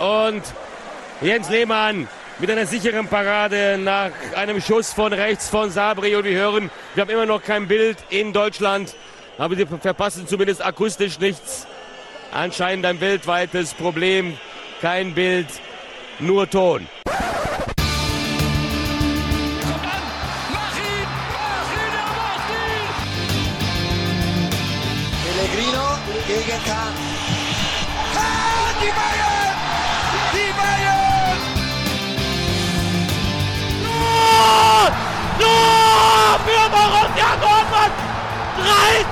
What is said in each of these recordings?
und Jens Lehmann mit einer sicheren Parade nach einem Schuss von rechts von Sabri. Und wir hören, wir haben immer noch kein Bild in Deutschland, aber sie verpassen zumindest akustisch nichts. Anscheinend ein weltweites Problem. Kein Bild, nur Ton.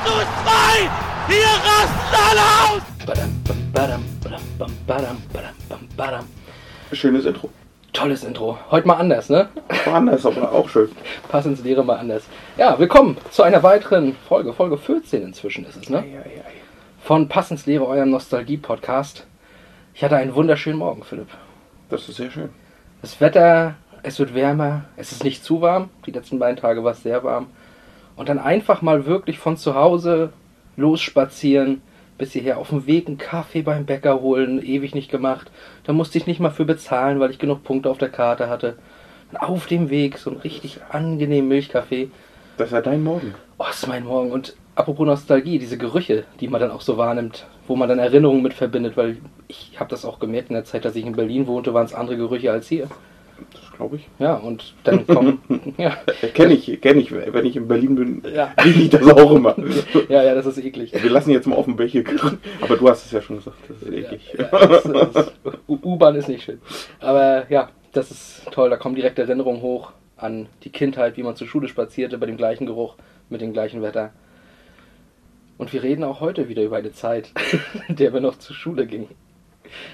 Zu 2! Hier rasten alle aus! Badam, bam, badam, badam, bam, badam, badam, bam, badam. Schönes Intro. Tolles Intro. Heute mal anders, ne? War anders, aber auch schön. Pass ins Lehre mal anders. Ja, willkommen zu einer weiteren Folge. Folge 14 inzwischen ist es, ne? Von Pass ins Lehre, eurem Nostalgie-Podcast. Ich hatte einen wunderschönen Morgen, Philipp. Das ist sehr schön. Das Wetter, es wird wärmer, es ist nicht zu warm. Die letzten beiden Tage war es sehr warm. Und dann einfach mal wirklich von zu Hause losspazieren, bis hierher auf dem Weg einen Kaffee beim Bäcker holen, ewig nicht gemacht. Da musste ich nicht mal für bezahlen, weil ich genug Punkte auf der Karte hatte. Und auf dem Weg so einen richtig angenehmen Milchkaffee. Das war dein Morgen. Oh, ist mein Morgen. Und apropos Nostalgie, diese Gerüche, die man dann auch so wahrnimmt, wo man dann Erinnerungen mit verbindet, weil ich habe das auch gemerkt in der Zeit, dass ich in Berlin wohnte, waren es andere Gerüche als hier. Glaube ich. Ja, und dann kommen. ja, Kenne ich, kenne ich. Wenn ich in Berlin bin, Ja. rieche ich das auch immer. ja, ja, das ist eklig. Wir lassen jetzt mal offen, welche. Aber du hast es ja schon gesagt, das ist eklig. Ja, U-Bahn ist nicht schön. Aber ja, das ist toll. Da kommen direkt Erinnerungen hoch an die Kindheit, wie man zur Schule spazierte, bei dem gleichen Geruch, mit dem gleichen Wetter. Und wir reden auch heute wieder über eine Zeit, in der wir noch zur Schule gingen.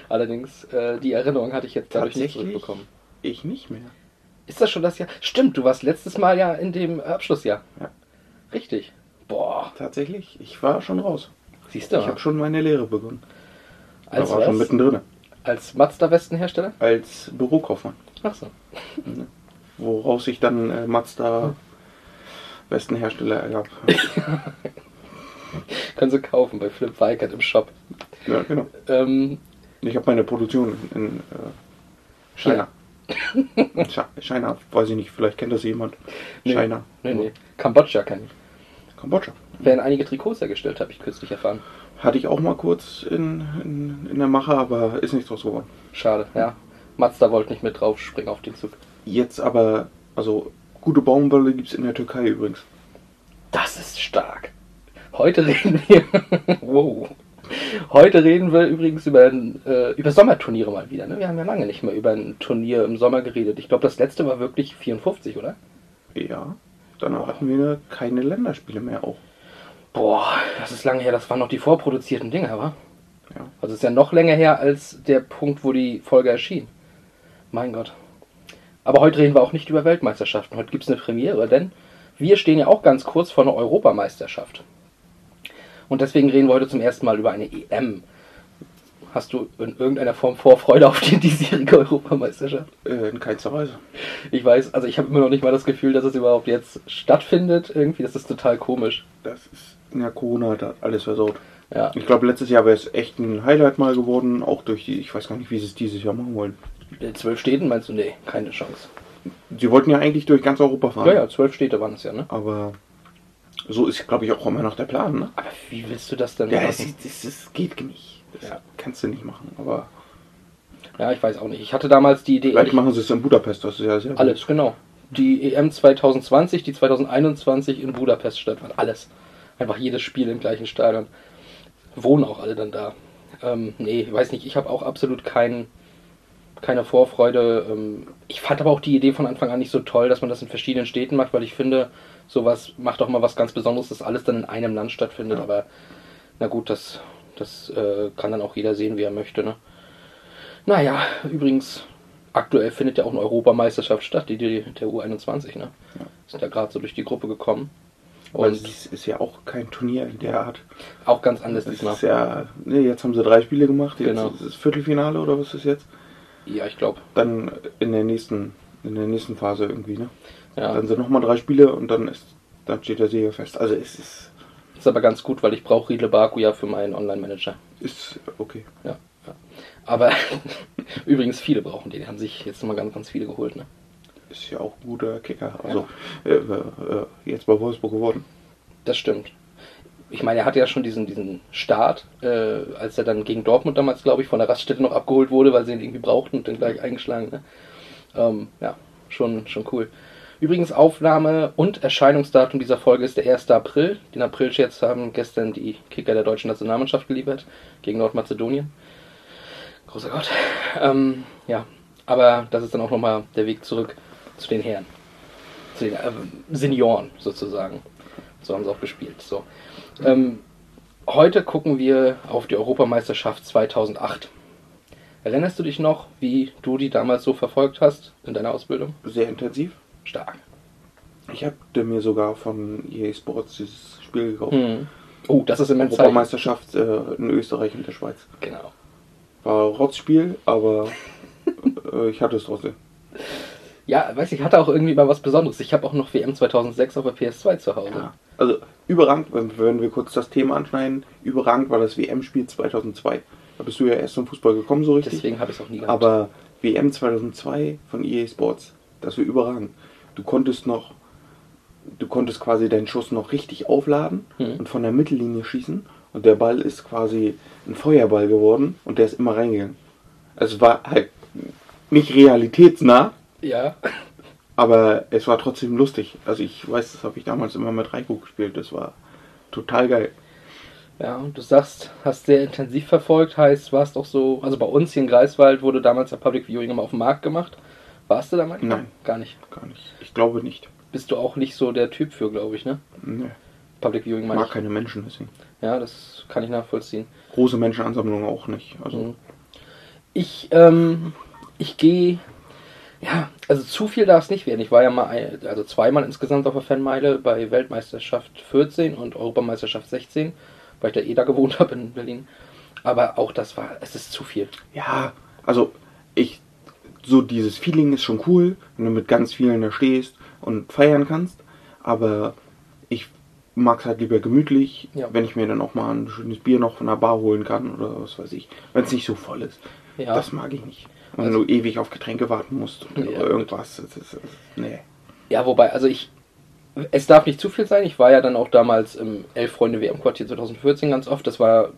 Allerdings, äh, die Erinnerung hatte ich jetzt dadurch nicht zurückbekommen. Ich nicht mehr. Ist das schon das Jahr? Stimmt, du warst letztes Mal ja in dem Abschlussjahr. Ja. Richtig. Boah, Tatsächlich. Ich war schon raus. siehst du Ich habe schon meine Lehre begonnen. Da Als war schon was? mittendrin. Als Mazda-Westenhersteller? Als Bürokaufmann. Ach so. Woraus sich dann äh, Mazda besten Hersteller ergab. Können Sie kaufen bei Flip Weikert im Shop. ja, genau. Ähm, Ich habe meine Produktion in äh, China. Chi- China, weiß ich nicht, vielleicht kennt das jemand. Nee. China. Nee, nee. Kambodscha kann ich. Kambodscha. Werden einige Trikots hergestellt, habe ich kürzlich erfahren. Hatte ich auch mal kurz in, in, in der Mache, aber ist nichts draus geworden. Schade, ja. Mazda wollte nicht mit drauf springen auf den Zug. Jetzt aber, also gute Baumwolle gibt es in der Türkei übrigens. Das ist stark. Heute reden wir. wow. Heute reden wir übrigens über, äh, über Sommerturniere mal wieder. Ne? Wir haben ja lange nicht mehr über ein Turnier im Sommer geredet. Ich glaube, das letzte war wirklich 54, oder? Ja. Danach hatten wir keine Länderspiele mehr auch. Boah, das ist lange her. Das waren noch die vorproduzierten Dinger, wa? Ja. Also ist ja noch länger her als der Punkt, wo die Folge erschien. Mein Gott. Aber heute reden wir auch nicht über Weltmeisterschaften. Heute gibt es eine Premiere, denn wir stehen ja auch ganz kurz vor einer Europameisterschaft. Und deswegen reden wir heute zum ersten Mal über eine EM. Hast du in irgendeiner Form Vorfreude auf die diesjährige Europameisterschaft? Äh, in keinster Weise. Ich weiß, also ich habe immer noch nicht mal das Gefühl, dass es überhaupt jetzt stattfindet. Irgendwie, das ist total komisch. Das ist, ja, Corona hat alles versaut. Ja, Ich glaube, letztes Jahr wäre es echt ein Highlight mal geworden, auch durch die, ich weiß gar nicht, wie sie es dieses Jahr machen wollen. in zwölf Städten meinst du? Nee, keine Chance. Sie wollten ja eigentlich durch ganz Europa fahren. Ja, ja, zwölf Städte waren es ja, ne? Aber so ist, glaube ich, auch immer noch der Plan, ne? Aber wie willst du das denn Ja, machen? es, es, es geht nicht. Das Ja. kannst du nicht machen. Aber Ja, ich weiß auch nicht. Ich hatte damals die Idee, vielleicht machen sie es in Budapest, das ist ja sehr alles, genau. Die EM 2020, die 2021 in Budapest stattfand. Alles. Einfach jedes Spiel im gleichen Stadion. Wohnen auch alle dann da. Ähm, nee, ich weiß nicht. Ich habe auch absolut kein, keine Vorfreude. Ähm, ich fand aber auch die Idee von Anfang an nicht so toll, dass man das in verschiedenen Städten macht, weil ich finde, sowas macht auch mal was ganz Besonderes, dass alles dann in einem Land stattfindet. Ja. Aber na gut, das, das äh, kann dann auch jeder sehen, wie er möchte. Ne? Naja, übrigens, aktuell findet ja auch eine Europameisterschaft statt, die, die der U21. Ne? Ja. Sind ja gerade so durch die Gruppe gekommen. Und es ist ja auch kein Turnier in der Art. auch ganz anders Das diesmal. ist ja, ne, jetzt haben sie drei Spiele gemacht, jetzt Genau. ist es Viertelfinale oder was ist jetzt? Ja, ich glaube. Dann in der nächsten, in der nächsten Phase irgendwie, ne? Ja. Dann sind nochmal drei Spiele und dann ist, dann steht der Sieger fest. Also es ist, Ist aber ganz gut, weil ich brauche Riedle Baku ja für meinen Online-Manager. ist okay. Ja, ja. Aber Übrigens, viele brauchen den. Die haben sich jetzt nochmal ganz, ganz viele geholt. Ne? Ist ja auch ein guter Kicker. Also äh, äh, jetzt bei Wolfsburg geworden. Das stimmt. Ich meine, er hatte ja schon diesen, diesen Start, äh, als er dann gegen Dortmund damals, glaube ich, von der Raststätte noch abgeholt wurde, weil sie ihn irgendwie brauchten und dann gleich eingeschlagen. Ne? Ähm, ja, schon, schon cool. Übrigens, Aufnahme und Erscheinungsdatum dieser Folge ist der 1. April. Den April-Scherz haben gestern die Kicker der deutschen Nationalmannschaft geliefert gegen Nordmazedonien. Großer Gott. Ähm, ja, aber das ist dann auch nochmal der Weg zurück zu den Herren. Zu den äh, Senioren sozusagen. So haben sie auch gespielt. So. Ähm, heute gucken wir auf die Europameisterschaft 2008. Erinnerst du dich noch, wie du die damals so verfolgt hast in deiner Ausbildung? Sehr intensiv. Stark. Ich habe mir sogar von EA Sports dieses Spiel gekauft. Hm. Oh, das ist immense Zeit. Europameisterschaft äh, in Österreich und der Schweiz. Genau. War ein Rotzspiel, aber äh, ich hatte es trotzdem. Ja, weiß ich, hatte auch irgendwie mal was Besonderes. Ich habe auch noch WM 2006 auf der PS2 zu Hause. Ja. Also überragend, wenn, wir kurz das Thema anschneiden, überragend war das WM-Spiel 2002. Da bist du ja erst zum Fußball gekommen, so richtig. Deswegen habe ich es auch nie gehabt. Aber WM 2002 von EA Sports, das war überragend. Du konntest noch, du konntest quasi deinen Schuss noch richtig aufladen Mhm. und von der Mittellinie schießen und der Ball ist quasi ein Feuerball geworden und der ist immer reingegangen. Also es war halt nicht realitätsnah, ja, aber es war trotzdem lustig. Also ich weiß, das habe ich damals immer mit Reiko gespielt. Das war total geil. ja, und du sagst, hast sehr intensiv verfolgt, heißt, warst auch so, also bei uns hier in Greifswald wurde damals der Public Viewing immer auf dem Markt gemacht. Warst du da mal? Nein. Gar nicht. Gar nicht. Ich glaube nicht. Bist du auch nicht so der Typ für, glaube ich, ne? Nee. Public Viewing Ich meine mag ich. keine Menschen deswegen. Ja, das kann ich nachvollziehen. Große Menschenansammlungen auch nicht. Also Mhm. Ich, ähm, ich gehe, ja, also zu viel darf es nicht werden. Ich war ja mal, ein, also zweimal insgesamt auf der Fanmeile bei Weltmeisterschaft 14 und Europameisterschaft 16, weil ich da eh da gewohnt habe in Berlin. Aber auch das war, es ist zu viel. Ja, also ich, so dieses Feeling ist schon cool, wenn du mit ganz vielen da stehst und feiern kannst, aber ich mag es halt lieber gemütlich, Ja. wenn ich mir dann auch mal ein schönes Bier noch von der Bar holen kann oder was weiß ich, wenn es nicht so voll ist. Ja. Das mag ich nicht. Wenn Also- du ewig auf Getränke warten musst oder Ja, irgendwas. Das ist, das ist, nee. Ja, wobei, also ich, es darf nicht zu viel sein. Ich war ja dann auch damals im Elf Freunde WM Quartier 2014 ganz oft. Das war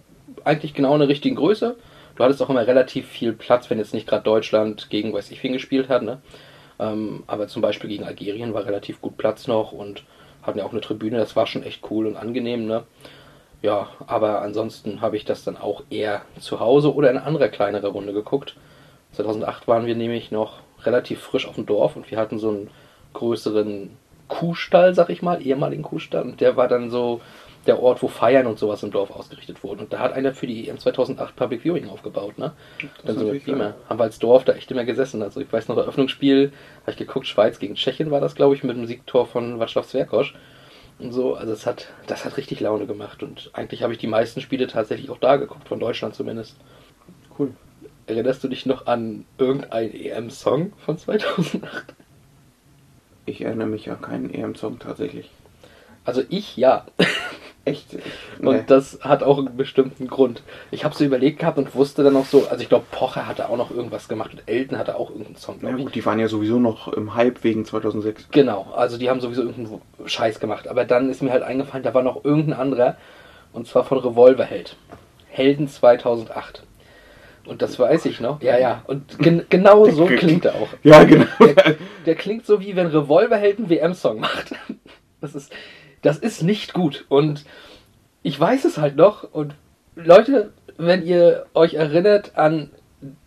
eigentlich genau eine richtige Größe. Du hattest auch immer relativ viel Platz, wenn jetzt nicht gerade Deutschland gegen weiß ich wen gespielt hat, ne? Ähm, aber zum Beispiel gegen Algerien war relativ gut Platz noch und hatten ja auch eine Tribüne. Das war schon echt cool und angenehm, ne? Ja, aber ansonsten habe ich das dann auch eher zu Hause oder in anderer kleinere Runde geguckt. 2008 waren wir nämlich noch relativ frisch auf dem Dorf und wir hatten so einen größeren Kuhstall, sag ich mal, ehemaligen Kuhstall. Und der war dann so der Ort, wo Feiern und sowas im Dorf ausgerichtet wurden. Und da hat einer für die EM 2008 Public Viewing aufgebaut, ne? Dann so mit Beamer. Haben wir als Dorf da echt immer gesessen. Also ich weiß noch, Eröffnungsspiel, habe ich geguckt, Schweiz gegen Tschechien war das, glaube ich, mit dem Siegtor von Václav Zwerkosch. Und so, also es hat, das hat richtig Laune gemacht. Und eigentlich habe ich die meisten Spiele tatsächlich auch da geguckt, von Deutschland zumindest. Cool. Erinnerst du dich noch an irgendeinen EM-Song von 2008? Ich erinnere mich an keinen EM-Song tatsächlich. Also ich ja. Echt? Nee. Und das hat auch einen bestimmten Grund. Ich habe so überlegt gehabt und wusste dann noch so, also ich glaube, Pocher hatte auch noch irgendwas gemacht und Elton hatte auch irgendeinen Song, glaube ich. gut, die waren ja sowieso noch im Hype wegen 2006. Genau, also die haben sowieso irgendeinen Scheiß gemacht. Aber dann ist mir halt eingefallen, da war noch irgendein anderer. Und zwar von Revolverheld. Helden 2008. Und das weiß ich noch. Ja, ja. Und gen genau so klingt er auch. Ja, genau. Der, der klingt so wie wenn Revolverheld einen WM-Song macht. Das ist, das ist nicht gut. Und ich weiß es halt noch. Und Leute, wenn ihr euch erinnert an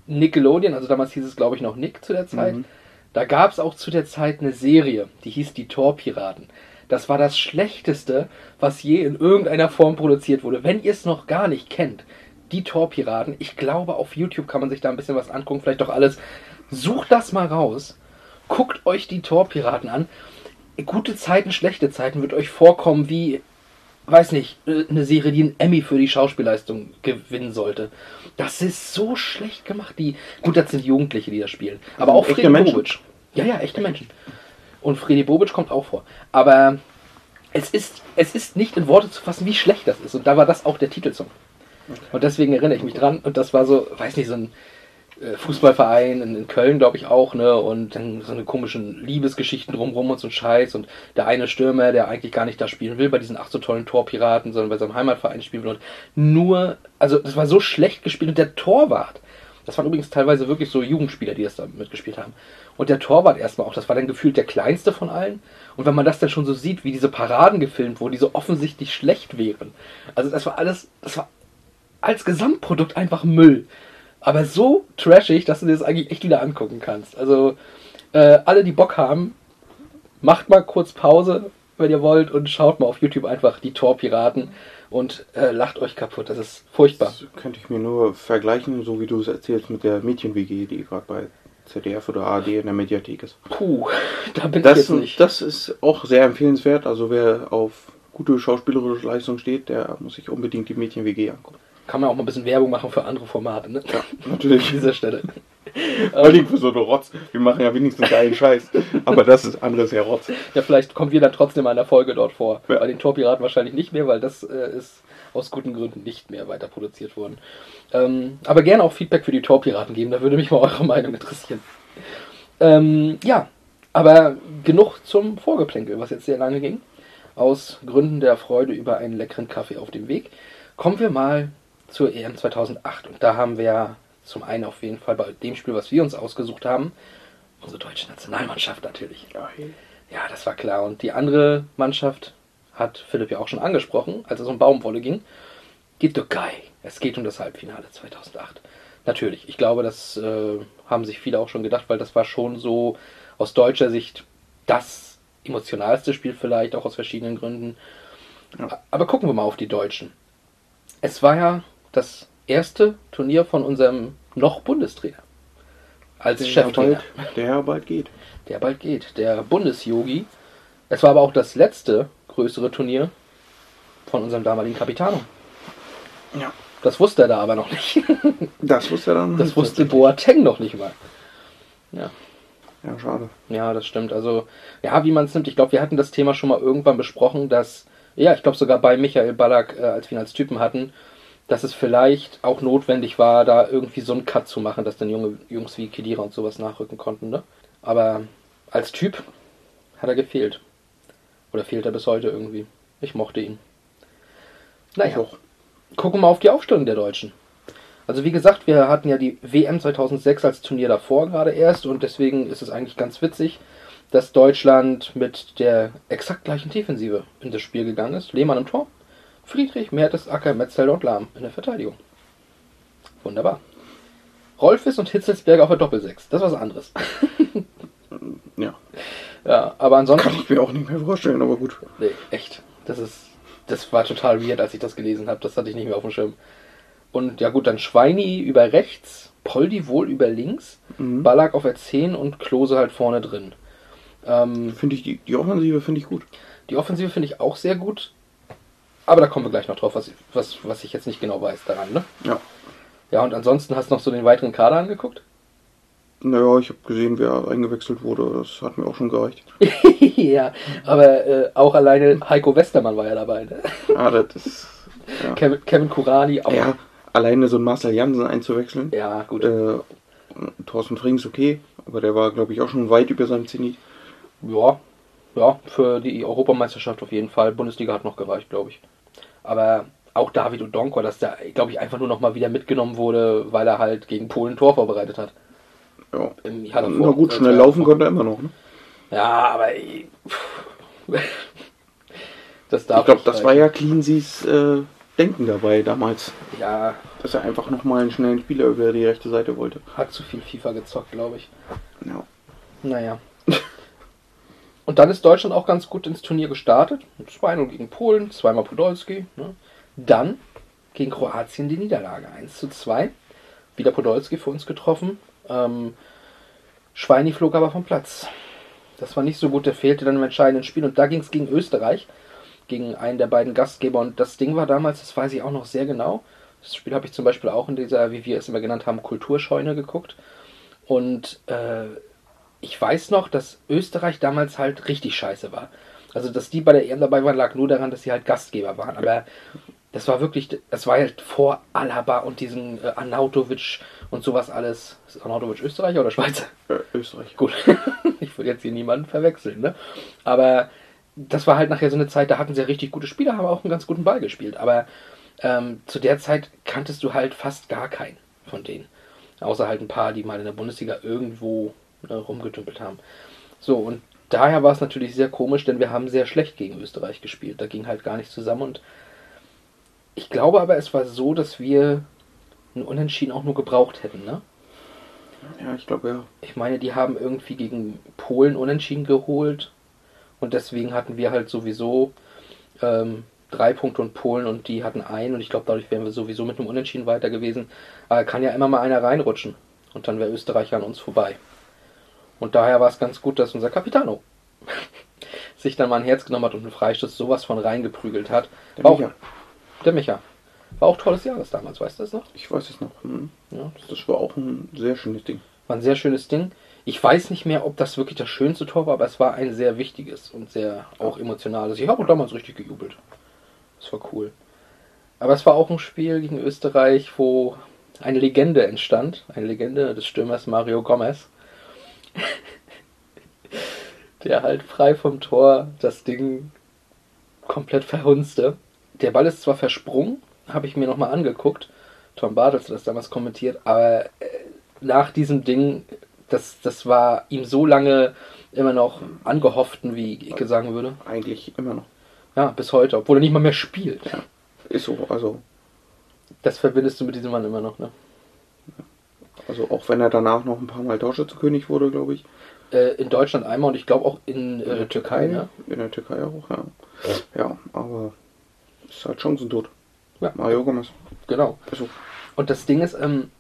Nickelodeon, also damals hieß es glaube ich noch Nick zu der Zeit, Mhm. da gab es auch zu der Zeit eine Serie, die hieß Die Torpiraten. Das war das Schlechteste, was je in irgendeiner Form produziert wurde. Wenn ihr es noch gar nicht kennt, die Torpiraten, ich glaube, auf YouTube kann man sich da ein bisschen was angucken, vielleicht doch alles. Sucht das mal raus. Guckt euch die Torpiraten an. Gute Zeiten, schlechte Zeiten wird euch vorkommen wie, weiß nicht, äh, eine Serie, die einen Emmy für die Schauspielleistung gewinnen sollte. Das ist so schlecht gemacht. Die, gut, das sind Jugendliche, die das spielen. Aber auch Freddy Menschen. Bobic. Ja, ja, echte Menschen. Und Freddy Bobic kommt auch vor. Aber es ist, es ist nicht in Worte zu fassen, wie schlecht das ist. Und da war das auch der Titelsong. Und deswegen erinnere ich mich dran. Und das war so, weiß nicht, so ein Fußballverein in, Köln, glaube ich auch, ne? Und dann so eine komischen Liebesgeschichten drumrum und so ein Scheiß. Und der eine Stürmer, der eigentlich gar nicht da spielen will, bei diesen ach so tollen Torpiraten, sondern bei seinem Heimatverein spielen will. Und nur, also das war so schlecht gespielt und der Torwart. Das waren übrigens teilweise wirklich so Jugendspieler, die das da mitgespielt haben. Und der Torwart erstmal auch, das war dann gefühlt der kleinste von allen. Und wenn man das dann schon so sieht, wie diese Paraden gefilmt wurden, die so offensichtlich schlecht wären. Also das war alles, das war als Gesamtprodukt einfach Müll. Aber so trashig, dass du dir das eigentlich echt wieder angucken kannst. Also äh, alle, die Bock haben, macht mal kurz Pause, wenn ihr wollt, und schaut mal auf YouTube einfach die Torpiraten und äh, lacht euch kaputt. Das ist furchtbar. Das könnte ich mir nur vergleichen, so wie du es erzählst, mit der Mädchen-WG, die gerade bei ZDF oder ARD in der Mediathek ist. Puh, da bin ich Das, jetzt nicht. das ist auch sehr empfehlenswert. Also wer auf gute schauspielerische Leistung steht, der muss sich unbedingt die Mädchen-WG angucken. Kann man auch mal ein bisschen Werbung machen für andere Formate, ne? Ja, An natürlich. dieser Stelle. Vor allem für so eine Rotz. Wir machen ja wenigstens geilen Scheiß. Aber das ist anderes ja Rotz. Ja, vielleicht kommen wir dann trotzdem in einer Folge dort vor. Ja. Bei den Torpiraten wahrscheinlich nicht mehr, weil das äh, ist aus guten Gründen nicht mehr weiter produziert worden. Ähm, aber gerne auch Feedback für die Torpiraten geben, da würde mich mal eure Meinung interessieren. Ähm, ja, aber genug zum Vorgeplänkel, was jetzt sehr lange ging. Aus Gründen der Freude über einen leckeren Kaffee auf dem Weg. Kommen wir mal zur EM 2008. Und da haben wir ja zum einen auf jeden Fall bei dem Spiel, was wir uns ausgesucht haben, unsere deutsche Nationalmannschaft natürlich. Ja, das war klar. Und die andere Mannschaft hat Philipp ja auch schon angesprochen, als es um Baumwolle ging. Die Türkei. Es geht um das Halbfinale 2008. Natürlich. Ich glaube, das äh, haben sich viele auch schon gedacht, weil das war schon so aus deutscher Sicht das emotionalste Spiel vielleicht, auch aus verschiedenen Gründen. Ja. Aber gucken wir mal auf die Deutschen. Es war ja das erste Turnier von unserem noch Bundestrainer. Als Der Cheftrainer bald, der bald geht. der bald geht, der Bundesyogi. Es war aber auch das letzte größere Turnier von unserem damaligen Capitano. Ja. Das wusste er da aber noch nicht. Das wusste er dann. Das nicht wusste. Boateng noch nicht mal. Ja, Ja, schade. ja, das stimmt. Also, ja, wie man es nimmt. Ich glaube, wir hatten das Thema schon mal irgendwann besprochen, dass, ja, ich glaube sogar bei Michael Ballack, äh, als wir ihn als Typen hatten, dass es vielleicht auch notwendig war, da irgendwie so einen Cut zu machen, dass dann junge Jungs wie Kedira und sowas nachrücken konnten, ne? Aber als Typ hat er gefehlt. Oder fehlt er bis heute irgendwie. Ich mochte ihn. Naja, Ich auch. gucken wir mal auf die Aufstellung der Deutschen. Also wie gesagt, wir hatten ja die WM 2006 als Turnier davor gerade erst und deswegen ist es eigentlich ganz witzig, dass Deutschland mit der exakt gleichen Defensive in das Spiel gegangen ist. Lehmann im Tor, Friedrich, Mertesacker, Metzelder und Lahm in der Verteidigung. Wunderbar. Rolfes und Hitzelsberger auf der Doppelsechs. Das ist was anderes. Ja. Ja, aber ansonsten... Kann ich mir auch nicht mehr vorstellen, aber gut. Nee, echt. Das ist. Das war total weird, als ich das gelesen habe. Das hatte ich nicht mehr auf dem Schirm. Und ja gut, dann Schweini über rechts, Poldi wohl über links, Mhm. Ballack auf der 10 und Klose halt vorne drin. Ähm, Finde ich die, die Offensive finde ich gut. die Offensive finde ich auch sehr gut. Aber da kommen wir gleich noch drauf, was, was, was ich jetzt nicht genau weiß daran, ne? Ja. Ja, und ansonsten hast du noch so den weiteren Kader angeguckt? Naja, ich habe gesehen, wer eingewechselt wurde. Das hat mir auch schon gereicht. ja, aber äh, auch alleine Heiko Westermann war ja dabei, ne? Ah, das ist. Ja. Kevin, Kevin Kurani auch. ja, alleine so einen Marcel Jansen einzuwechseln. ja gut. Äh, Thorsten Frings okay, aber der war, glaube ich, auch schon weit über seinem Zenit. Ja, ja, für die Europameisterschaft auf jeden Fall. Bundesliga hat noch gereicht, glaube ich. Aber auch David Odonko, dass der, glaube ich, einfach nur noch mal wieder mitgenommen wurde, weil er halt gegen Polen Tor vorbereitet hat. Ja. Im Jahr davor. Na gut, Äh, schnell laufen konnte er immer noch. Ne? Ja, aber das darf Ich glaube, das war ja Cleanseys äh, Denken dabei damals. Ja, Dass er einfach nochmal einen schnellen Spieler über die rechte Seite wollte. hat zu viel FIFA gezockt, glaube ich. Ja. Naja. Und dann ist Deutschland auch ganz gut ins Turnier gestartet. Mit 2-0 gegen Polen, zweimal Podolski. Ne? Dann gegen Kroatien die Niederlage. 1 zu 2. Wieder Podolski für uns getroffen. Ähm, Schweini flog aber vom Platz. Das war nicht so gut, der fehlte dann im entscheidenden Spiel. Und da ging es gegen Österreich, gegen einen der beiden Gastgeber. Und das Ding war damals, das weiß ich auch noch sehr genau. Das Spiel habe ich zum Beispiel auch in dieser, wie wir es immer genannt haben, Kulturscheune geguckt. Und äh, ich weiß noch, dass Österreich damals halt richtig scheiße war. Also, dass die bei der EM dabei waren, lag nur daran, dass sie halt Gastgeber waren. Aber das war wirklich, das war halt vor Alaba und diesen äh, Arnautovic und sowas alles. Ist Arnautovic Österreicher oder Schweizer? Äh, Österreich. Gut, ich will jetzt hier niemanden verwechseln, ne? Aber das war halt nachher so eine Zeit, da hatten sie ja richtig gute Spieler, haben auch einen ganz guten Ball gespielt. Aber ähm, zu der Zeit kanntest du halt fast gar keinen von denen. Außer halt ein paar, die mal in der Bundesliga irgendwo ne, rumgetümpelt haben. So, und daher war es natürlich sehr komisch, denn wir haben sehr schlecht gegen Österreich gespielt. Da ging halt gar nichts zusammen und ich glaube aber, es war so, dass wir ein Unentschieden auch nur gebraucht hätten, ne? Ja, ich glaube ja. Ich meine, die haben irgendwie gegen Polen unentschieden geholt und deswegen hatten wir halt sowieso ähm, drei Punkte und Polen und die hatten einen und ich glaube, dadurch wären wir sowieso mit einem Unentschieden weiter gewesen. Aber kann ja immer mal einer reinrutschen und dann wäre Österreich an uns vorbei. Und daher war es ganz gut, dass unser Capitano sich dann mal ein Herz genommen hat und einen Freistoß sowas von reingeprügelt hat. Der War auch, Micha. der Micha. War auch tolles Jahres damals, weißt du das noch? Ich weiß es noch. Hm. Ja, Das war auch ein sehr schönes Ding. War ein sehr schönes Ding. Ich weiß nicht mehr, ob das wirklich das schönste Tor war, aber es war ein sehr wichtiges und sehr auch emotionales. Ich habe auch damals richtig gejubelt. Das war cool. Aber es war auch ein Spiel gegen Österreich, wo eine Legende entstand. Eine Legende des Stürmers Mario Gomez. Der halt frei vom Tor das Ding komplett verhunzte. Der Ball ist zwar versprungen, habe ich mir nochmal angeguckt. Tom Bartels hat das damals kommentiert, aber äh, nach diesem Ding, das, das war ihm so lange immer noch angehofften, wie Icke sagen würde. Eigentlich immer noch. Ja, bis heute, obwohl er nicht mal mehr spielt. Ist so. Also, Das verbindest du mit diesem Mann immer noch, ne? Also auch wenn er danach noch ein paar Mal Torschützenkönig wurde, glaube ich. Äh, in Deutschland einmal und ich glaube auch in äh, Türkei, ne? In der Türkei auch, ja. Ja, aber ist halt Chancentod. Ja. Mario Gomez. Genau. So. Und das Ding ist, ähm,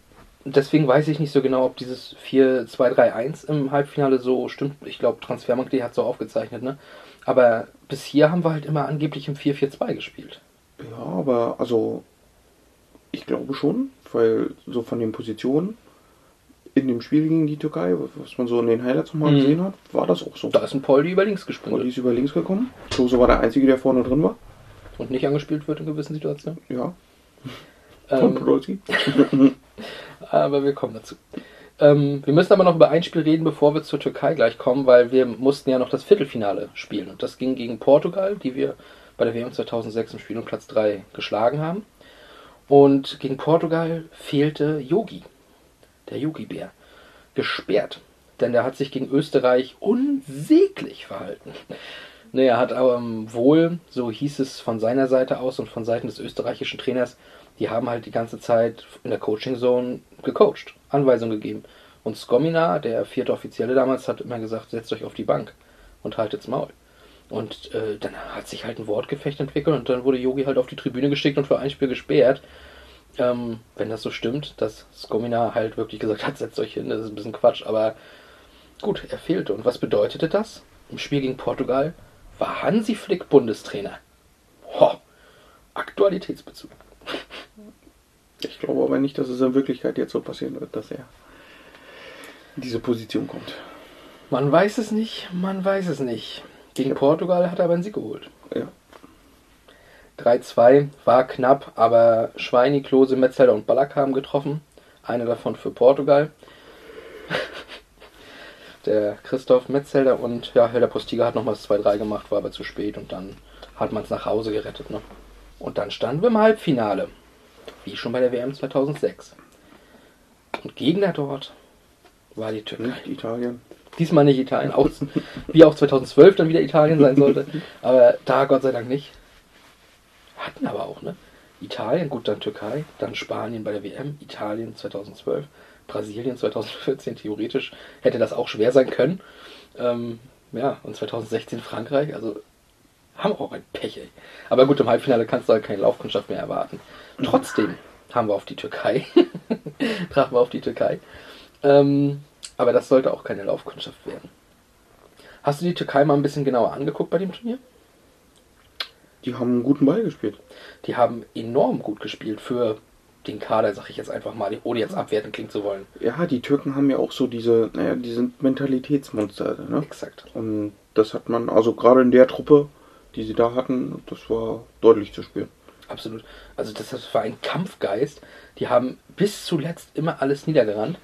deswegen weiß ich nicht so genau, ob dieses 4-2-3-1 im Halbfinale so stimmt. Ich glaube, Transfermarkt.de hat so aufgezeichnet, ne? Aber bis hier haben wir halt immer angeblich im 4-4-2 gespielt. Ja, aber also ich glaube schon, weil so von den Positionen in dem Spiel gegen die Türkei, was man so in den Highlights nochmal Mhm. gesehen hat, war das auch so. Da ist ein Poldi über links Und die gesprungen ist über links gekommen. Klose war der Einzige, der vorne drin war. und nicht angespielt wird in gewissen Situationen. Ja, von Ähm, Podolski. aber wir kommen dazu. Ähm, wir müssen aber noch über ein Spiel reden, bevor wir zur Türkei gleich kommen, weil wir mussten ja noch das Viertelfinale spielen. Und das ging gegen Portugal, die wir bei der WM 2006 im Spiel um Platz 3 geschlagen haben. Und gegen Portugal fehlte Yogi, der Yogi-Bär, gesperrt. Denn der hat sich gegen Österreich unsäglich verhalten. Nee, er hat aber ähm, wohl, so hieß es von seiner Seite aus und von Seiten des österreichischen Trainers, die haben halt die ganze Zeit in der Coaching Zone gecoacht, Anweisungen gegeben. Und Skomina, der vierte Offizielle damals, hat immer gesagt, setzt euch auf die Bank und haltet's Maul. Und äh, dann hat sich halt ein Wortgefecht entwickelt und dann wurde Yogi halt auf die Tribüne geschickt und für ein Spiel gesperrt. Ähm, wenn das so stimmt, dass Skomina halt wirklich gesagt hat, setzt euch hin, das ist ein bisschen Quatsch, aber gut, er fehlte. Und was bedeutete das? Im Spiel gegen Portugal war Hansi Flick Bundestrainer. Ho, Aktualitätsbezug. Ich glaube aber nicht, dass es in Wirklichkeit jetzt so passieren wird, dass er in diese Position kommt. Man weiß es nicht, man weiß es nicht. Gegen Portugal hat er aber einen Sieg geholt. Ja. 3-2 war knapp, aber Schweini, Klose, Metzelder und Ballack haben getroffen. Einer davon für Portugal. Der Christoph Metzelder und ja, Helder Postiga hat nochmals 2-3 gemacht, war aber zu spät und dann hat man es nach Hause gerettet. Ne? Und dann standen wir im Halbfinale, wie schon bei der WM 2006. Und Gegner dort war die Türkei. Nicht Italien. Diesmal nicht Italien, auch, wie auch 2012 dann wieder Italien sein sollte. Aber da Gott sei Dank nicht. Hatten aber auch, ne? Italien, gut, dann Türkei, dann Spanien bei der WM, Italien 2012, Brasilien 2014, theoretisch hätte das auch schwer sein können. Ähm, ja, und 2016 Frankreich, also haben wir auch ein Pech, ey. Aber gut, im Halbfinale kannst du halt keine Laufkundschaft mehr erwarten. Trotzdem haben wir auf die Türkei, trafen wir auf die Türkei. Ähm, aber das sollte auch keine Laufkundschaft werden. Hast du die Türkei mal ein bisschen genauer angeguckt bei dem Turnier? Die haben einen guten Ball gespielt. Die haben enorm gut gespielt für den Kader, sag ich jetzt einfach mal, ohne jetzt abwerten klingen zu wollen. Ja, die Türken haben ja auch so diese, naja, die sind Mentalitätsmonster, ne? Exakt. Und das hat man, also gerade in der Truppe, die sie da hatten, das war deutlich zu spüren. Absolut. Also das, das war ein Kampfgeist. Die haben bis zuletzt immer alles niedergerannt.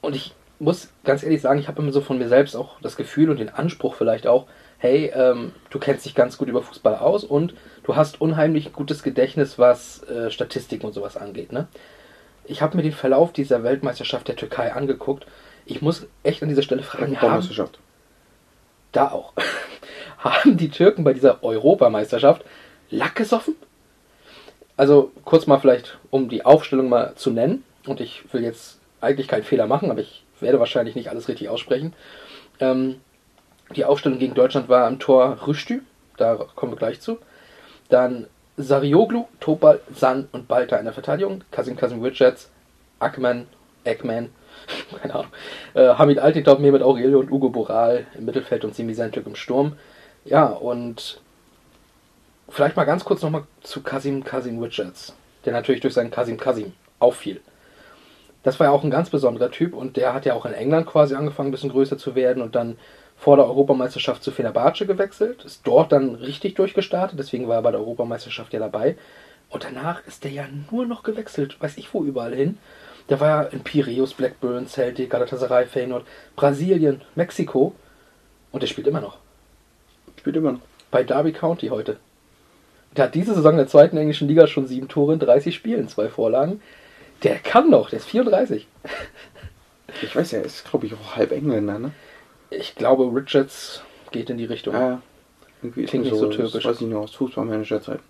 Und ich muss ganz ehrlich sagen, ich habe immer so von mir selbst auch das Gefühl und den Anspruch vielleicht auch, hey, ähm, du kennst dich ganz gut über Fußball aus und du hast unheimlich gutes Gedächtnis, was äh, Statistiken und sowas angeht. Ne? Ich habe mir den Verlauf dieser Weltmeisterschaft der Türkei angeguckt. Ich muss echt an dieser Stelle fragen, haben, da auch, haben die Türken bei dieser Europameisterschaft Lack gesoffen? Also kurz mal vielleicht, um die Aufstellung mal zu nennen. Und ich will jetzt eigentlich keinen Fehler machen, aber ich werde wahrscheinlich nicht alles richtig aussprechen. Ähm, die Aufstellung gegen Deutschland war am Tor Rüstü, da kommen wir gleich zu. Dann Sarioglu, Topal, San und Balta in der Verteidigung. Kasim Kasim Richards, Ackman, Eggman, keine Ahnung. Äh, Hamid Altintop, Mehmet Aurelio und Ugo Boral im Mittelfeld und Simi Sentük im Sturm. Ja, und vielleicht mal ganz kurz nochmal zu Kasim Kasim Richards, der natürlich durch seinen Kasim Kasim auffiel. Das war ja auch ein ganz besonderer Typ und der hat ja auch in England quasi angefangen, ein bisschen größer zu werden und dann vor der Europameisterschaft zu Fenerbahce gewechselt, ist dort dann richtig durchgestartet, deswegen war er bei der Europameisterschaft ja dabei. Und danach ist der ja nur noch gewechselt, weiß ich wo überall hin. Der war ja in Piraeus, Blackburn, Celtic, Galatasaray, Feyenoord, Brasilien, Mexiko und der spielt immer noch. Spielt immer noch. Bei Derby County heute. Der hat diese Saison in der zweiten englischen Liga schon sieben Tore in 30 Spielen, zwei Vorlagen. Der kann noch, der ist 34. Ich weiß ja, er ist glaube ich auch halb Engländer, ne? Ich glaube, Richards geht in die Richtung. Ja. Irgendwie Klingt nicht so das türkisch. weiß ich noch aus Fußballmanager-Zeiten.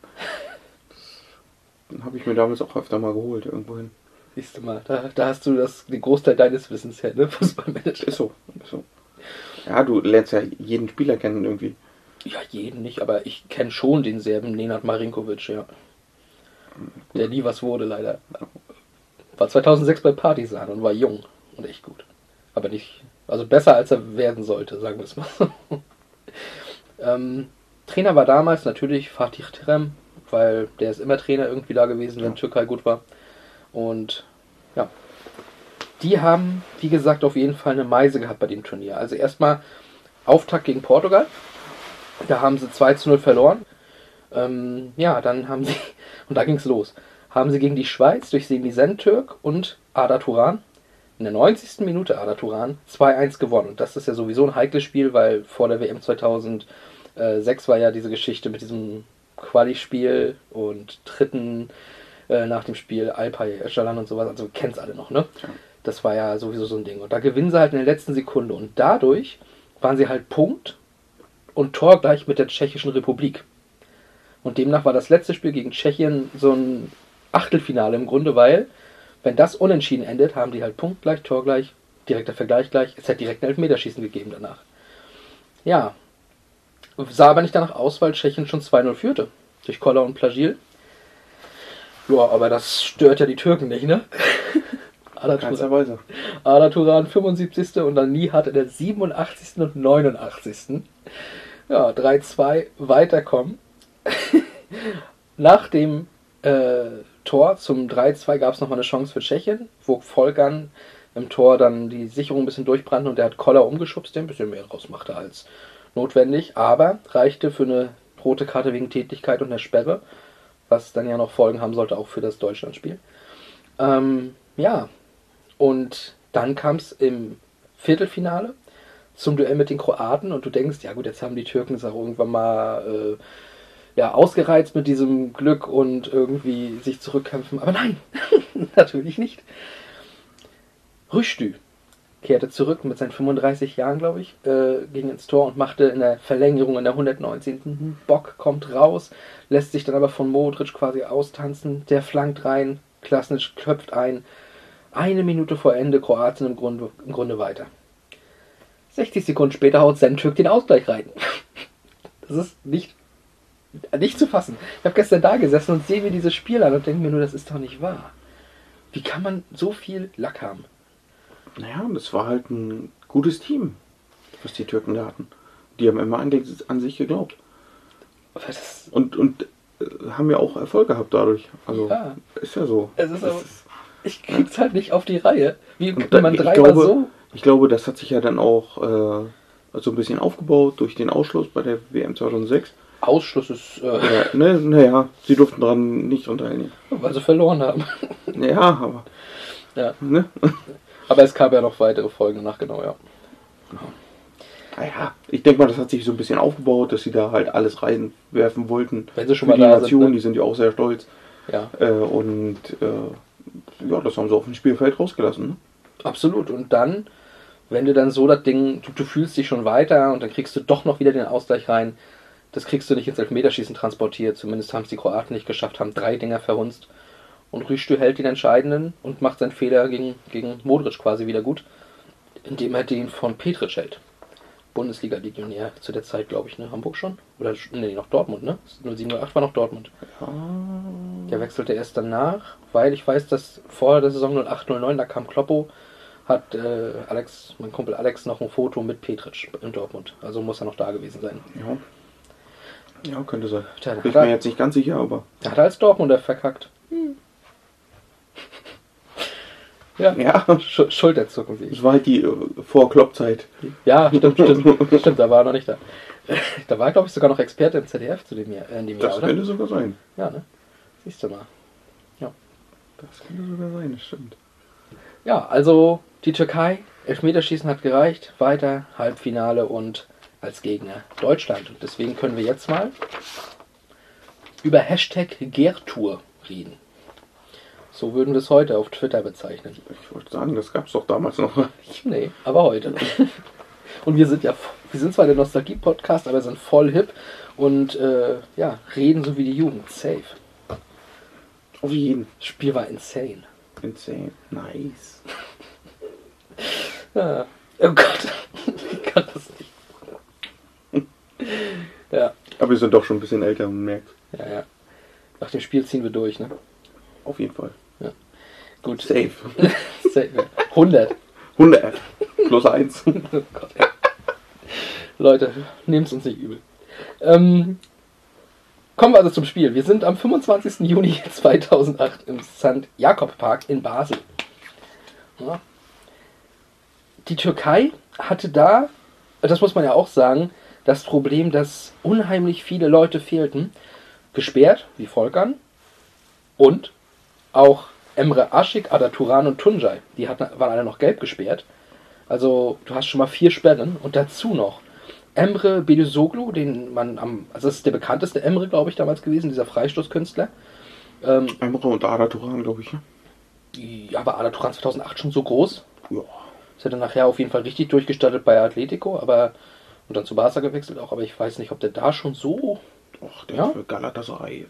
Den habe ich mir damals auch öfter mal geholt, irgendwohin. Siehst du mal, da, da hast du das, den Großteil deines Wissens her, ne? Fußballmanager. Ist so, ist so. Ja, du lernst ja jeden Spieler kennen irgendwie. Ja, jeden nicht, aber ich kenne schon den Serben Nenad Marinkovic, ja. Der nie was wurde, leider. War 2006 bei Partisan und war jung und echt gut. Aber nicht, also besser als er werden sollte, sagen wir es mal so. ähm, Trainer war damals natürlich Fatih Terim, weil der ist immer Trainer irgendwie da gewesen, wenn Ja. Türkei gut war. Und ja, die haben, wie gesagt, auf jeden Fall eine Meise gehabt bei dem Turnier. Also erstmal Auftakt gegen Portugal. Da haben sie 2 zu 0 verloren. Ähm, ja, dann haben sie, und da ging's los, haben sie gegen die Schweiz durch Semi Sentürk und Ada Turan in der 90. Minute Ada Turan 2-1 gewonnen. Und das ist ja sowieso ein heikles Spiel, weil vor der WM 2006 war ja diese Geschichte mit diesem Quali-Spiel und dritten äh, nach dem Spiel Alpay Öcalan und sowas. Also kennt's alle noch, ne? Ja. Das war ja sowieso so ein Ding. Und da gewinnen sie halt in der letzten Sekunde. Und dadurch waren sie halt Punkt und Tor gleich mit der Tschechischen Republik. Und demnach war das letzte Spiel gegen Tschechien so ein Achtelfinale im Grunde, weil, wenn das unentschieden endet, haben die halt Punkt gleich, Tor gleich, direkter Vergleich gleich. Es hat direkt ein Elfmeterschießen gegeben danach. Ja. Sah aber nicht danach aus, weil Tschechien schon 2-0 führte. Durch Koller und Plagil. Ja, aber das stört ja die Türken nicht, ne? Ada Turan- Keinsterweise. Ada Turan 75. und dann Nie hatte der 87. und 89. Ja, 3-2 weiterkommen. Nach dem äh, Tor zum 3-2 gab es nochmal eine Chance für Tschechien, wo Volkan im Tor dann die Sicherung ein bisschen durchbrannte und der hat Koller umgeschubst, der ein bisschen mehr rausmachte als notwendig, aber reichte für eine rote Karte wegen Tätigkeit und der Sperre, was dann ja noch Folgen haben sollte, auch für das Deutschlandspiel. Ähm, ja, und dann kam es im Viertelfinale zum Duell mit den Kroaten und du denkst, ja gut, jetzt haben die Türken es auch irgendwann mal äh, ja, ausgereizt mit diesem Glück und irgendwie sich zurückkämpfen. Aber nein, natürlich nicht. Rüstü kehrte zurück mit seinen 35 Jahren, glaube ich, äh, ging ins Tor und machte in der Verlängerung in der 119. einen Bock, kommt raus, lässt sich dann aber von Modric quasi austanzen, der flankt rein, Klasnic köpft ein. Eine Minute vor Ende Kroatien im Grunde, im Grunde weiter. 60 Sekunden später haut Sentürk den Ausgleich rein. Das ist nicht, nicht zu fassen. Ich habe gestern da gesessen und sehe mir dieses Spiel an und denke mir nur, das ist doch nicht wahr. Wie kann man so viel Lack haben? Naja, und das war halt ein gutes Team, was die Türken da hatten. Die haben immer an, an sich geglaubt. Und, und äh, haben ja auch Erfolg gehabt dadurch. Also Ja. ist ja so. Es ist aber- ich krieg's halt nicht auf die Reihe. Wie kann man ich dreimal glaube- so? Ich glaube, das hat sich ja dann auch äh, so ein bisschen aufgebaut durch den Ausschluss bei der WM 2006. Ausschluss ist, äh, Ja, ne, naja, sie durften daran nicht teilnehmen. weil sie verloren haben. Ja, aber. Ja. Ne? Aber es gab ja noch weitere Folgen danach, genau, ja. Naja, ich denke mal, das hat sich so ein bisschen aufgebaut, dass sie da halt alles reinwerfen wollten. Wenn sie schon Für mal die da Nation, sind. die sind ja auch sehr stolz. Ne? Ja, Äh, und äh, ja, das haben sie auf dem Spielfeld rausgelassen. Ne? absolut. Und dann, wenn du dann so das Ding, du, du fühlst dich schon weiter und dann kriegst du doch noch wieder den Ausgleich rein. Das kriegst du nicht ins Elfmeterschießen transportiert. Zumindest haben es die Kroaten nicht geschafft, haben drei Dinger verhunzt. Und Rüstü hält den Entscheidenden und macht seinen Fehler gegen, gegen Modric quasi wieder gut, indem er den von Petric hält. Bundesliga-Legionär zu der Zeit, glaube ich, ne? Hamburg schon? Oder nee, noch Dortmund, ne? 0708 war noch Dortmund. Der wechselte erst danach, weil ich weiß, dass vor der Saison 0809, da kam Kloppo, hat äh, Alex, mein Kumpel Alex, noch ein Foto mit Petric in Dortmund. Also muss er noch da gewesen sein. Ja. Ja, könnte sein. Tja, Bin ich mir jetzt nicht ganz sicher, aber. Da hat er als Dortmunder verkackt. Ja, Ja, Sch Schulterzucken es war halt die äh, Vor-Klopp-Zeit. Ja, stimmt, stimmt. stimmt, da war er noch nicht da. Da war, glaube ich, sogar noch Experte im ZDF zu dem Jahr, äh, in dem Jahr, Das oder? könnte sogar sein. Ja, ne? Siehst du mal. Das könnte sogar sein, das stimmt. Ja, also die Türkei, Elfmeterschießen hat gereicht, weiter, Halbfinale und als Gegner Deutschland. Und deswegen können wir jetzt mal über Hashtag Gertour reden. So würden wir es heute auf Twitter bezeichnen. Ich wollte sagen, das gab es doch damals noch. Nee, aber heute. Und wir sind ja, wir sind zwar der Nostalgie-Podcast, aber sind voll hip und äh, ja, reden so wie die Jugend. Safe. Auf jeden. Das Spiel war insane. Insane. Nice. Ja. Oh Gott, ich kann das nicht. Ja, Aber wir sind doch schon ein bisschen älter und merkt. ja, ja. Nach dem Spiel ziehen wir durch, ne? Auf jeden Fall. Gut. Safe. Safe. 100. 100. Plus 1. Oh Gott, ey. Leute, nehmt es uns nicht übel. Ähm, kommen wir also zum Spiel. Wir sind am 25. Juni 2008 im St. Jakob Park in Basel. Ja. Die Türkei hatte da, das muss man ja auch sagen, das Problem, dass unheimlich viele Leute fehlten. Gesperrt, wie Volkan. Und auch Emre Aşık, Ada Turan und Tunjai. Die hatten, waren alle noch gelb gesperrt. Also du hast schon mal vier Sperren und dazu noch Emre Belözoğlu, den man am, also das ist der bekannteste Emre, glaube ich, damals gewesen, dieser Freistoßkünstler. Ähm, Emre und Ada Turan, glaube ich. ne? ja, aber Ada Turan 2008 schon so groß. Ja. Ist er dann nachher auf jeden Fall richtig durchgestattet bei Atletico, aber und dann zu Barca gewechselt auch, aber ich weiß nicht, ob der da schon so. Och, der Ja? für Galatasaray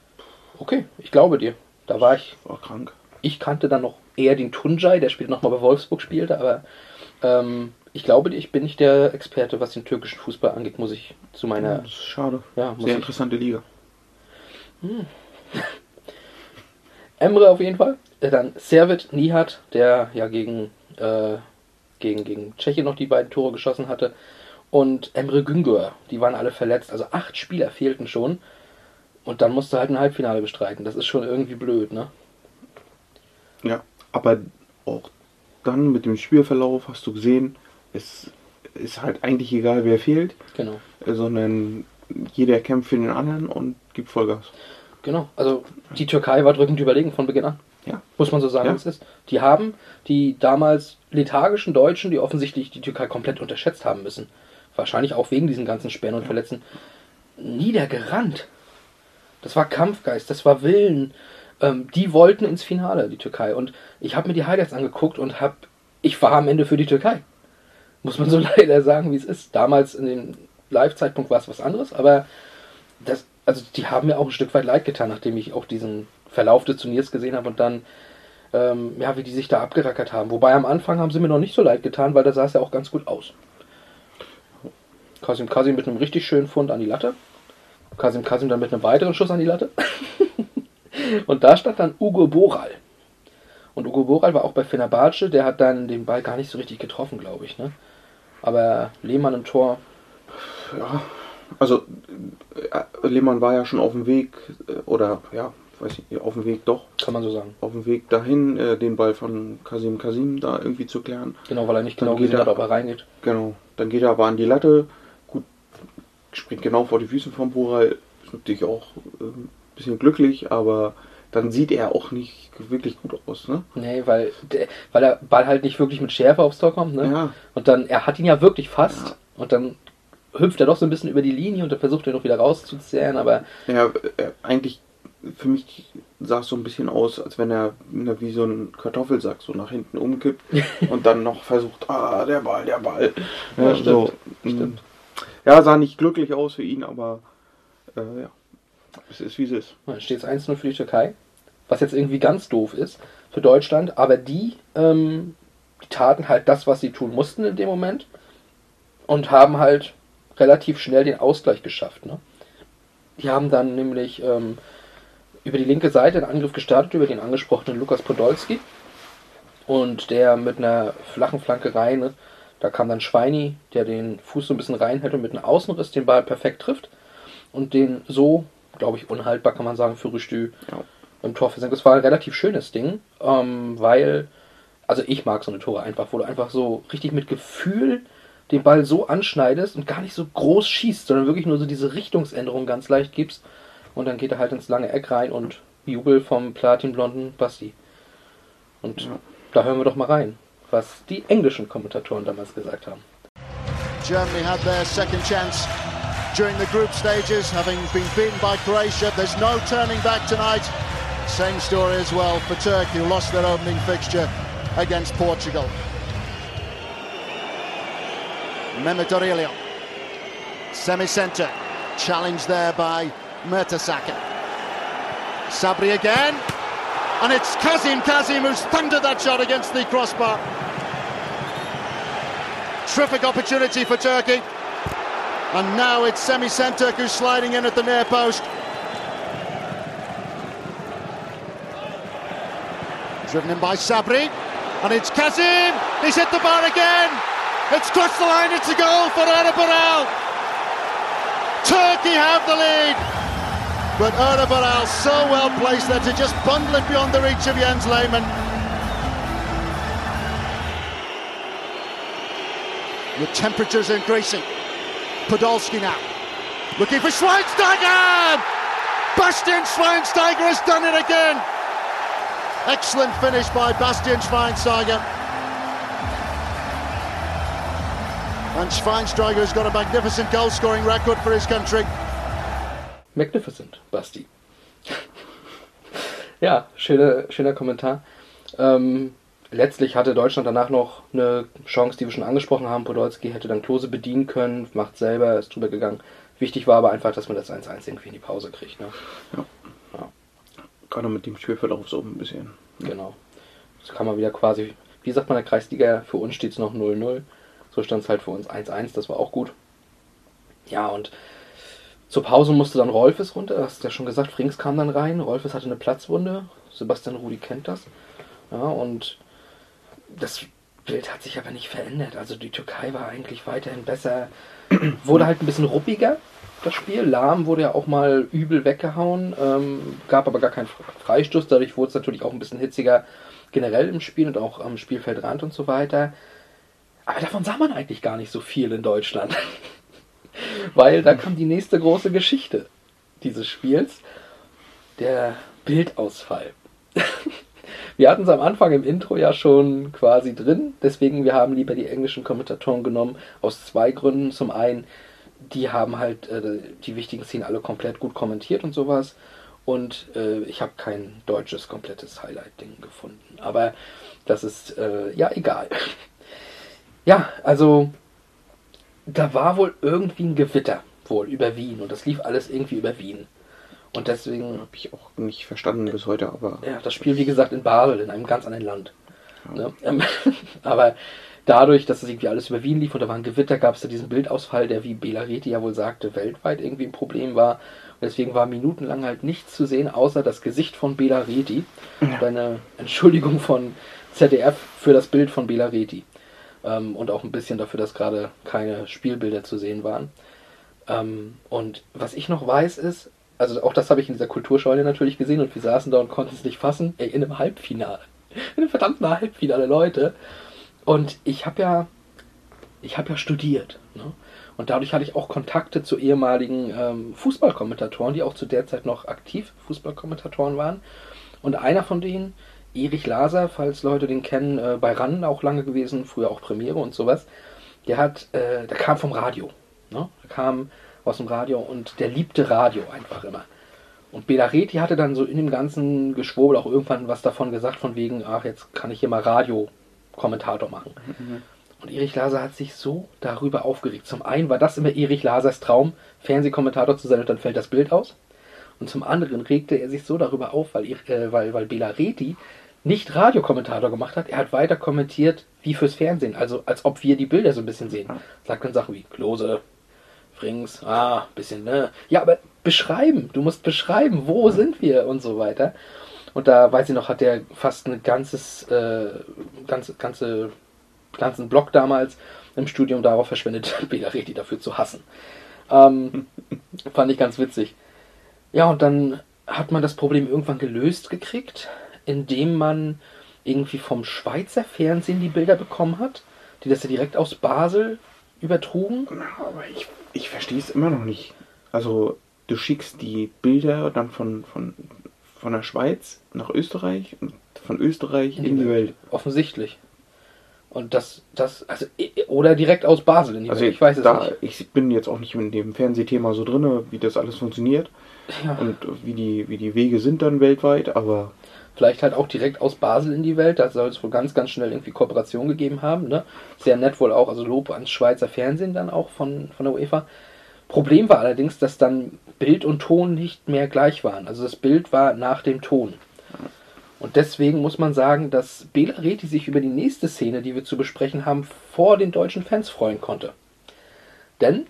Okay, ich glaube dir. Da war ich war krank. ich kannte dann noch eher den Tunjai, der später nochmal bei Wolfsburg spielte, aber ähm, ich glaube, ich bin nicht der Experte, was den türkischen Fußball angeht, muss ich zu meiner. das ist schade. Ja, Sehr ich. interessante Liga. Emre auf jeden Fall. Dann Servet Nihat, der ja gegen, äh, gegen, gegen Tschechien noch die beiden Tore geschossen hatte. Und Emre Güngör, die waren alle verletzt. Also acht Spieler fehlten schon. Und dann musste halt ein Halbfinale bestreiten. Das ist schon irgendwie blöd, ne? Ja, aber auch dann mit dem Spielverlauf hast du gesehen, es ist halt eigentlich egal, wer fehlt, Genau. sondern jeder kämpft für den anderen und gibt Vollgas. Genau. Also die Türkei war drückend überlegen von Beginn an. Ja. Muss man so sagen, Ja. es ist. Die haben die damals lethargischen Deutschen, die offensichtlich die Türkei komplett unterschätzt haben müssen, wahrscheinlich auch wegen diesen ganzen Sperren und Verletzten, niedergerannt. Das war Kampfgeist, das war Willen. Ähm, die wollten ins Finale, die Türkei. Und ich habe mir die Highlights angeguckt und hab, ich war am Ende für die Türkei. Muss man so leider sagen, wie es ist. Damals in dem Live-Zeitpunkt war es was anderes, aber das, also die haben mir auch ein Stück weit leid getan, nachdem ich auch diesen Verlauf des Turniers gesehen habe und dann, ähm, ja, wie die sich da abgerackert haben. Wobei am Anfang haben sie mir noch nicht so leid getan, weil da sah es ja auch ganz gut aus. Kasim Kasim mit einem richtig schönen Fund an die Latte. Kasim Kasim dann mit einem weiteren Schuss an die Latte. und da stand dann Ugo Boral. Und Ugo Boral war auch bei Fenerbahce, der hat dann den Ball gar nicht so richtig getroffen, glaube ich. Ne? Aber Lehmann im Tor, Ja, also äh, Lehmann war ja schon auf dem Weg, äh, oder ja, weiß ich, auf dem Weg doch, kann man so sagen. auf dem Weg dahin, äh, den Ball von Kasim Kasim da irgendwie zu klären. Genau, weil er nicht genau geht gesehen er- hat, ob er reingeht. Genau. Dann geht er aber an die Latte, springt genau vor die Füße vom Boral, ist natürlich auch äh, ein bisschen glücklich, aber dann sieht er auch nicht wirklich gut aus, ne? Nee, weil, der, weil der Ball halt nicht wirklich mit Schärfe aufs Tor kommt, ne? Ja. Und dann, er hat ihn ja wirklich fast Ja. und dann hüpft er doch so ein bisschen über die Linie und dann versucht er noch wieder rauszuzerren, aber Ja, äh, eigentlich für mich sah es so ein bisschen aus, als wenn er ne, wie so ein Kartoffelsack so nach hinten umkippt und dann noch versucht, ah, der Ball, der Ball. Ja, stimmt, so, stimmt. Ja, sah nicht glücklich aus für ihn, aber äh, ja, es ist wie es ist. dann steht es 1-0 für die Türkei. Was jetzt irgendwie ganz doof ist für Deutschland, aber die, ähm, die taten halt das, was sie tun mussten in dem Moment und haben halt relativ schnell den Ausgleich geschafft. Ne? Die haben dann nämlich ähm, über die linke Seite einen Angriff gestartet, über den angesprochenen Lukas Podolski. Und der mit einer flachen Flanke rein? Da kam dann Schweini, der den Fuß so ein bisschen reinhält und mit einem Außenriss den Ball perfekt trifft. Und den so, glaube ich, unhaltbar kann man sagen, für Rüstü Ja. im Tor versenkt. Das war ein relativ schönes Ding, ähm, weil, also ich mag so eine Tore einfach, wo du einfach so richtig mit Gefühl den Ball so anschneidest und gar nicht so groß schießt, sondern wirklich nur so diese Richtungsänderung ganz leicht gibst. Und dann geht er halt ins lange Eck rein und Jubel vom platinblonden Basti. Und Ja. da hören wir doch mal rein, was die englischen Kommentatoren damals gesagt haben. Germany had their second chance during the group stages, having been beaten by Croatia. There's no turning back tonight. Same story as well for Turkey, who lost their opening fixture against Portugal. Mehmet Aurelio, semi-centre, challenged there by Mertesacker. Sabri again, and it's Kazim Kazim who's thundered that shot against the crossbar. Terrific opportunity for Turkey. And now it's Semi Sentuk who's sliding in at the near post. Driven in by Sabri. And it's Kazim. He's hit the bar again. It's crossed the line. It's a goal for Erdogan. Turkey have the lead. But Erdogan so well placed there to just bundle it beyond the reach of Jens Lehmann. The temperatures increasing. Podolski now. Looking for Schweinsteiger! Bastian Schweinsteiger has done it again! Excellent finish by Bastian Schweinsteiger. And Schweinsteiger has got a magnificent goal scoring record for his country. Magnificent, Basti. ja, schöner, schöner Kommentar. Ähm, letztlich hatte Deutschland danach noch eine Chance, die wir schon angesprochen haben. Podolski hätte dann Klose bedienen können, macht selber, ist drüber gegangen. Wichtig war aber einfach, dass man das 1-1 irgendwie in die Pause kriegt. Ne? Gerade mit dem Spielverlauf so ein bisschen. Genau. Das kann man wieder quasi, wie sagt man in der Kreisliga, für uns steht es noch 0-0. So stand es halt für uns 1-1, das war auch gut. Ja, und zur Pause musste dann Rolfes runter, hast du ja schon gesagt, Frings kam dann rein, Rolfes hatte eine Platzwunde, Sebastian Rudi kennt das. Ja, und das Bild hat sich aber nicht verändert. Also die Türkei war eigentlich weiterhin besser, wurde halt ein bisschen ruppiger, das Spiel. Lahm wurde ja auch mal übel weggehauen, ähm, gab aber gar keinen Freistoß, dadurch wurde es natürlich auch ein bisschen hitziger generell im Spiel und auch am Spielfeldrand und so weiter. Aber davon sah man eigentlich gar nicht so viel in Deutschland. Weil da kam die nächste große Geschichte dieses Spiels. Der Bildausfall. Wir hatten es am Anfang im Intro ja schon quasi drin, deswegen wir haben lieber die englischen Kommentatoren genommen, aus zwei Gründen. Zum einen, die haben halt äh, die wichtigen Szenen alle komplett gut kommentiert und sowas. Und äh, ich habe kein deutsches komplettes Highlight-Ding gefunden. Aber das ist äh, ja egal. Ja, also da war wohl irgendwie ein Gewitter wohl über Wien und das lief alles irgendwie über Wien. Und deswegen, Habe ich auch nicht verstanden bis heute, aber ja, das Spiel wie gesagt in Basel, in einem ganz anderen Land. Ne? Ähm, Aber dadurch, dass es irgendwie alles über Wien lief und da war ein Gewitter, gab es da diesen Bildausfall, der wie Bela Reti ja wohl sagte, weltweit irgendwie ein Problem war. Und deswegen war minutenlang halt nichts zu sehen, außer das Gesicht von Bela Reti. Und eine Entschuldigung von ZDF für das Bild von Bela Reti. Ähm, und auch ein bisschen dafür, dass gerade keine Spielbilder zu sehen waren. Ähm, und was ich noch weiß ist, also auch das habe ich in dieser Kulturscheune natürlich gesehen und wir saßen da und konnten es nicht fassen, ey, in einem Halbfinale. In einem verdammten Halbfinale, Leute. Und ich habe ja ich habe ja studiert. Ne? Und dadurch hatte ich auch Kontakte zu ehemaligen ähm, Fußballkommentatoren, die auch zu der Zeit noch aktiv Fußballkommentatoren waren. Und einer von denen, Erich Laser, falls Leute den kennen, äh, bei RAN auch lange gewesen, früher auch Premiere und sowas, der hat, äh, der kam vom Radio. Ne? Der kam aus dem Radio und der liebte Radio einfach immer. Und Belareti hatte dann so in dem ganzen Geschwurbel auch irgendwann was davon gesagt, von wegen, ach, jetzt kann ich hier mal Radio-Kommentator machen. Mhm. Und Erich Laser hat sich so darüber aufgeregt. Zum einen war das immer Erich Lasers Traum, Fernsehkommentator zu sein und dann fällt das Bild aus. Und zum anderen regte er sich so darüber auf, weil, äh, weil, weil Belareti nicht Radiokommentator gemacht hat. Er hat weiter kommentiert wie fürs Fernsehen. Also als ob wir die Bilder so ein bisschen sehen. Sagt dann Sachen wie Klose, Frings, ah, bisschen, ne? Ja, aber beschreiben. Du musst beschreiben, wo sind wir und so weiter. Und da, weiß ich noch, hat der fast ein ganzes, äh, ganze, ganze, ganzen Block damals im Studium darauf verschwendet, Belareti dafür zu hassen. Ähm, fand ich ganz witzig. Ja, und dann hat man das Problem irgendwann gelöst gekriegt, indem man irgendwie vom Schweizer Fernsehen die Bilder bekommen hat, die das ja direkt aus Basel übertrugen. Aber ich, ich verstehe es immer noch nicht. Also, du schickst die Bilder dann von, von, von der Schweiz nach Österreich und von Österreich in, in die Welt. Offensichtlich. Und das, das, also, oder direkt aus Basel in die also Welt. Ich weiß es da, nicht. Ich bin jetzt auch nicht in dem Fernsehthema so drin, wie das alles funktioniert ja. und wie die, wie die Wege sind dann weltweit, aber. Vielleicht halt auch direkt aus Basel in die Welt, da soll es wohl ganz, ganz schnell irgendwie Kooperation gegeben haben. Ne? Sehr nett wohl auch, also Lob ans Schweizer Fernsehen dann auch von, von der UEFA. Problem war allerdings, dass dann Bild und Ton nicht mehr gleich waren. Also das Bild war nach dem Ton. Und deswegen muss man sagen, dass Bela Reti sich über die nächste Szene, die wir zu besprechen haben, vor den deutschen Fans freuen konnte. Denn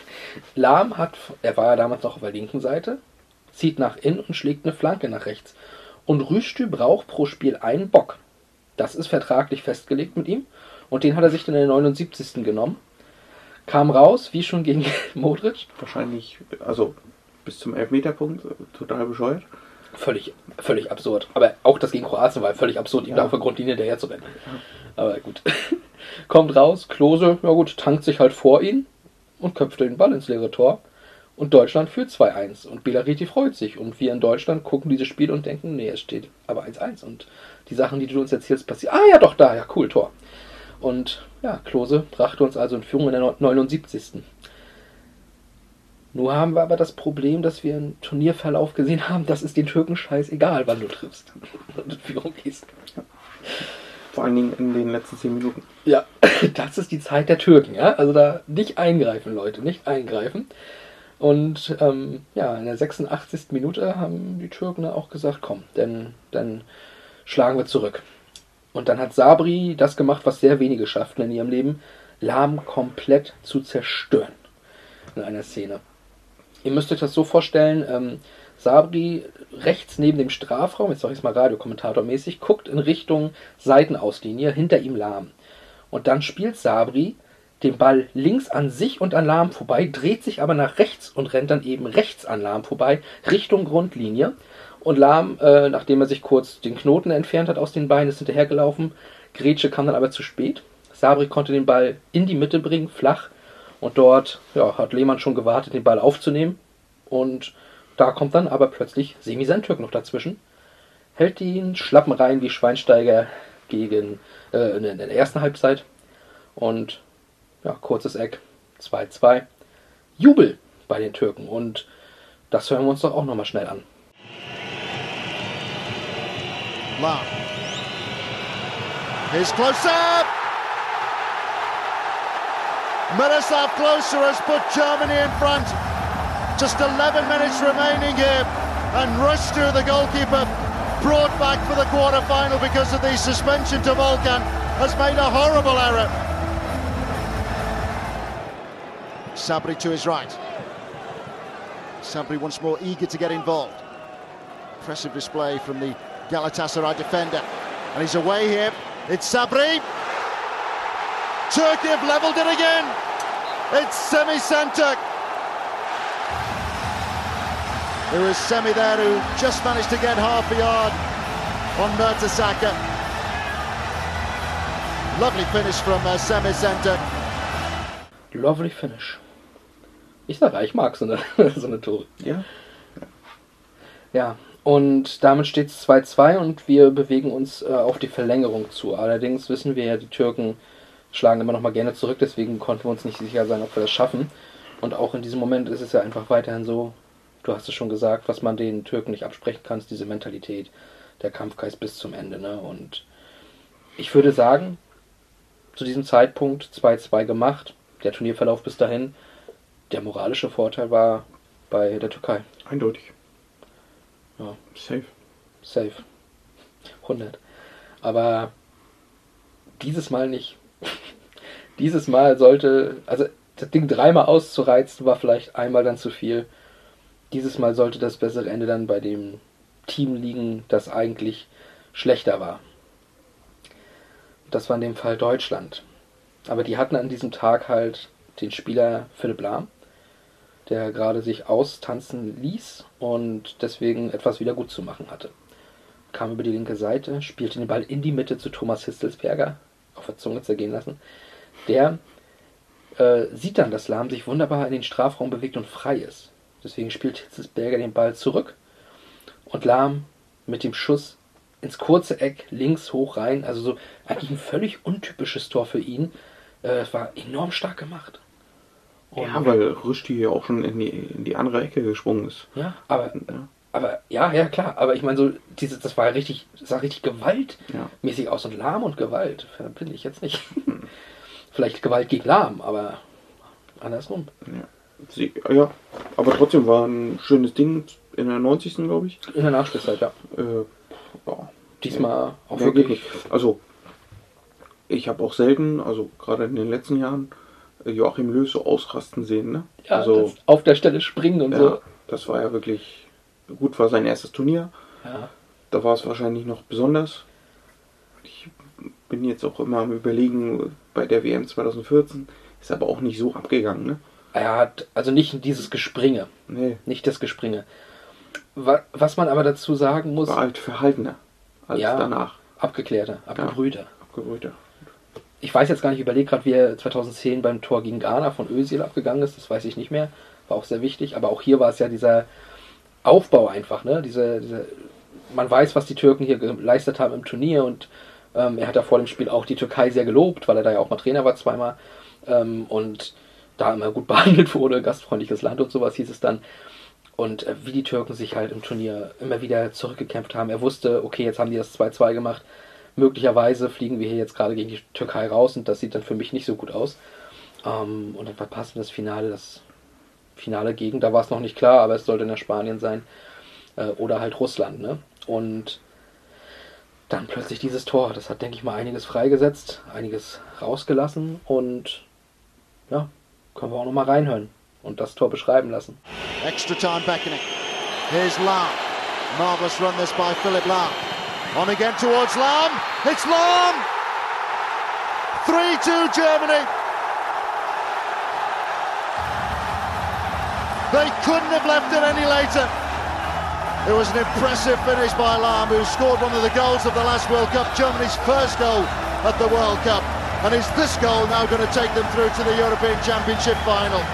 Lahm hat, er war ja damals noch auf der linken Seite, zieht nach innen und schlägt eine Flanke nach rechts. Und Rüstü braucht pro Spiel einen Bock. Das ist vertraglich festgelegt mit ihm. Und den hat er sich dann in der 79. genommen. Kam raus, wie schon gegen Modric. Wahrscheinlich, also bis zum Elfmeterpunkt, total bescheuert. Völlig, völlig absurd. Aber auch das gegen Kroatien war völlig absurd, ihm ja. da auf der Grundlinie daher zu rennen. Aber gut. Kommt raus, Klose, ja gut, tankt sich halt vor ihn und köpft den Ball ins leere Tor. Und Deutschland führt 2-1. Und Belariti freut sich. Und wir in Deutschland gucken dieses Spiel und denken, nee, es steht aber 1-1. Und die Sachen, die du uns erzählst, passieren. Ah ja, doch, da, ja, cool, Tor. Und ja, Klose brachte uns also in Führung in der 79. Nur haben wir aber das Problem, dass wir einen Turnierverlauf gesehen haben, das ist den Türken scheißegal, wann du triffst und in Führung gehst. Vor allen Dingen in den letzten 10 Minuten. Ja, das ist die Zeit der Türken, ja. Also da nicht eingreifen, Leute, nicht eingreifen. Und ähm, ja, in der 86. Minute haben die Türken auch gesagt, komm, denn dann schlagen wir zurück. Und dann hat Sabri das gemacht, was sehr wenige schafften in ihrem Leben, Lahm komplett zu zerstören in einer Szene. Ihr müsst euch das so vorstellen, ähm, Sabri rechts neben dem Strafraum, jetzt sag ich es mal Radiokommentatormäßig, guckt in Richtung Seitenauslinie, hinter ihm Lahm. Und dann spielt Sabri den Ball links an sich und an Lahm vorbei, dreht sich aber nach rechts und rennt dann eben rechts an Lahm vorbei, Richtung Grundlinie. Und Lahm, äh, nachdem er sich kurz den Knoten entfernt hat aus den Beinen, ist hinterhergelaufen. Grätsche kam dann aber zu spät. Sabri konnte den Ball in die Mitte bringen, flach. Und dort ja, hat Lehmann schon gewartet, den Ball aufzunehmen. Und da kommt dann aber plötzlich Semi Sentürk noch dazwischen. Hält ihn Schlappen rein wie Schweinsteiger gegen äh, in der ersten Halbzeit. Und ja, kurzes Eck, 2-2. Jubel bei den Türken und das hören wir uns doch auch nochmal schnell an. Lam. Here's close up. Miroslav Klose has put Germany in front. Just 11 minutes remaining here. And Rushtu, the goalkeeper, brought back for the quarter final because of the suspension to Volkan, has made a horrible error. Sabri to his right. Sabri once more eager to get involved. Impressive display from the Galatasaray defender. And he's away here. It's Sabri. Turkey have levelled it again. It's Semi Santuk. There was Semi there who just managed to get half a yard on Mertesacker. Lovely finish from uh, Semi Santuk. Lovely Finish. Ich sage, ich mag so eine, so eine Tore. Ja. Ja, und damit steht es 2-2 und wir bewegen uns äh, auf die Verlängerung zu. Allerdings wissen wir ja, die Türken schlagen immer noch mal gerne zurück, deswegen konnten wir uns nicht sicher sein, ob wir das schaffen. Und auch in diesem Moment ist es ja einfach weiterhin so, du hast es schon gesagt, was man den Türken nicht absprechen kann, ist diese Mentalität, der Kampfgeist bis zum Ende. Ne? Und ich würde sagen, zu diesem Zeitpunkt 2-2 gemacht, der Turnierverlauf bis dahin, der moralische Vorteil war bei der Türkei. Eindeutig. Ja. Safe. Safe. 100. Aber dieses Mal nicht. dieses Mal sollte, also das Ding dreimal auszureizen war vielleicht einmal dann zu viel. Dieses Mal sollte das bessere Ende dann bei dem Team liegen, das eigentlich schlechter war. Das war in dem Fall Deutschland. Aber die hatten an diesem Tag halt den Spieler Philipp Lahm, der gerade sich austanzen ließ und deswegen etwas wieder gut zu machen hatte. Kam über die linke Seite, spielte den Ball in die Mitte zu Thomas Histelsberger, auf der Zunge zergehen lassen. Der äh, sieht dann, dass Lahm sich wunderbar in den Strafraum bewegt und frei ist. Deswegen spielt Histelsberger den Ball zurück und Lahm mit dem Schuss ins kurze Eck links hoch rein. Also so eigentlich ein völlig untypisches Tor für ihn. Äh, war enorm stark gemacht. Und- Ja, weil Rüsti ja auch schon in die, in die andere Ecke gesprungen ist. Ja, aber, Ja. aber ja, ja klar. Aber ich meine so, diese, das war ja richtig, sah richtig gewaltmäßig Ja. aus und lahm und Gewalt. Bin ich jetzt nicht. Vielleicht Gewalt gegen lahm, aber andersrum. Sie, ja, aber trotzdem war ein schönes Ding in der 90. glaube ich. In der Nachspielzeit, ja. Äh, ja, Diesmal auch wirklich. Also, ich habe auch selten, also gerade in den letzten Jahren, Joachim Löw so ausrasten sehen. Ne? Ja, also, auf der Stelle springen und ja, so. das war ja wirklich gut, war sein erstes Turnier. Ja. Da war es wahrscheinlich noch besonders. Ich bin jetzt auch immer am Überlegen, bei der WM 2014 ist aber auch nicht so abgegangen. Ne? Er hat also nicht dieses Gespringe, Nee, nicht das Gespringe. Wa- Was man aber dazu sagen muss, war halt verhaltener als Ja. danach. abgeklärter, abgebrühter. Abgebrühter. Ich weiß jetzt gar nicht, ich überlege gerade, wie er 2010 beim Tor gegen Ghana von Özil abgegangen ist, das weiß ich nicht mehr. War auch sehr wichtig, aber auch hier war es ja dieser Aufbau einfach, ne? Diese, diese, man weiß, was die Türken hier geleistet haben im Turnier und ähm, er hat ja vor dem Spiel auch die Türkei sehr gelobt, weil er da ja auch mal Trainer war zweimal ähm, und da immer gut behandelt wurde, gastfreundliches Land und sowas hieß es dann. Und äh, wie die Türken sich halt im Turnier immer wieder zurückgekämpft haben. Er wusste, okay, jetzt haben die das 2-2 gemacht. Möglicherweise fliegen wir hier jetzt gerade gegen die Türkei raus und das sieht dann für mich nicht so gut aus. Ähm, und dann verpassen wir das Finale, das Finale gegen, da war es noch nicht klar, aber es sollte in der Spanien sein. Äh, oder halt Russland, ne? Und dann plötzlich dieses Tor, das hat, denke ich mal, einiges freigesetzt, einiges rausgelassen und ja, können wir auch nochmal reinhören und das Tor beschreiben lassen. Extra time beckoning. Here's Lam. Marvellous run this by Philip Lam. On again towards Lam. It's Lam! 3-2 Germany. They couldn't have left it any later. It was an impressive finish by Lam, who scored one of the goals of the last World Cup, Germany's first goal at the World Cup. And is this goal now going to take them through to the European Championship final?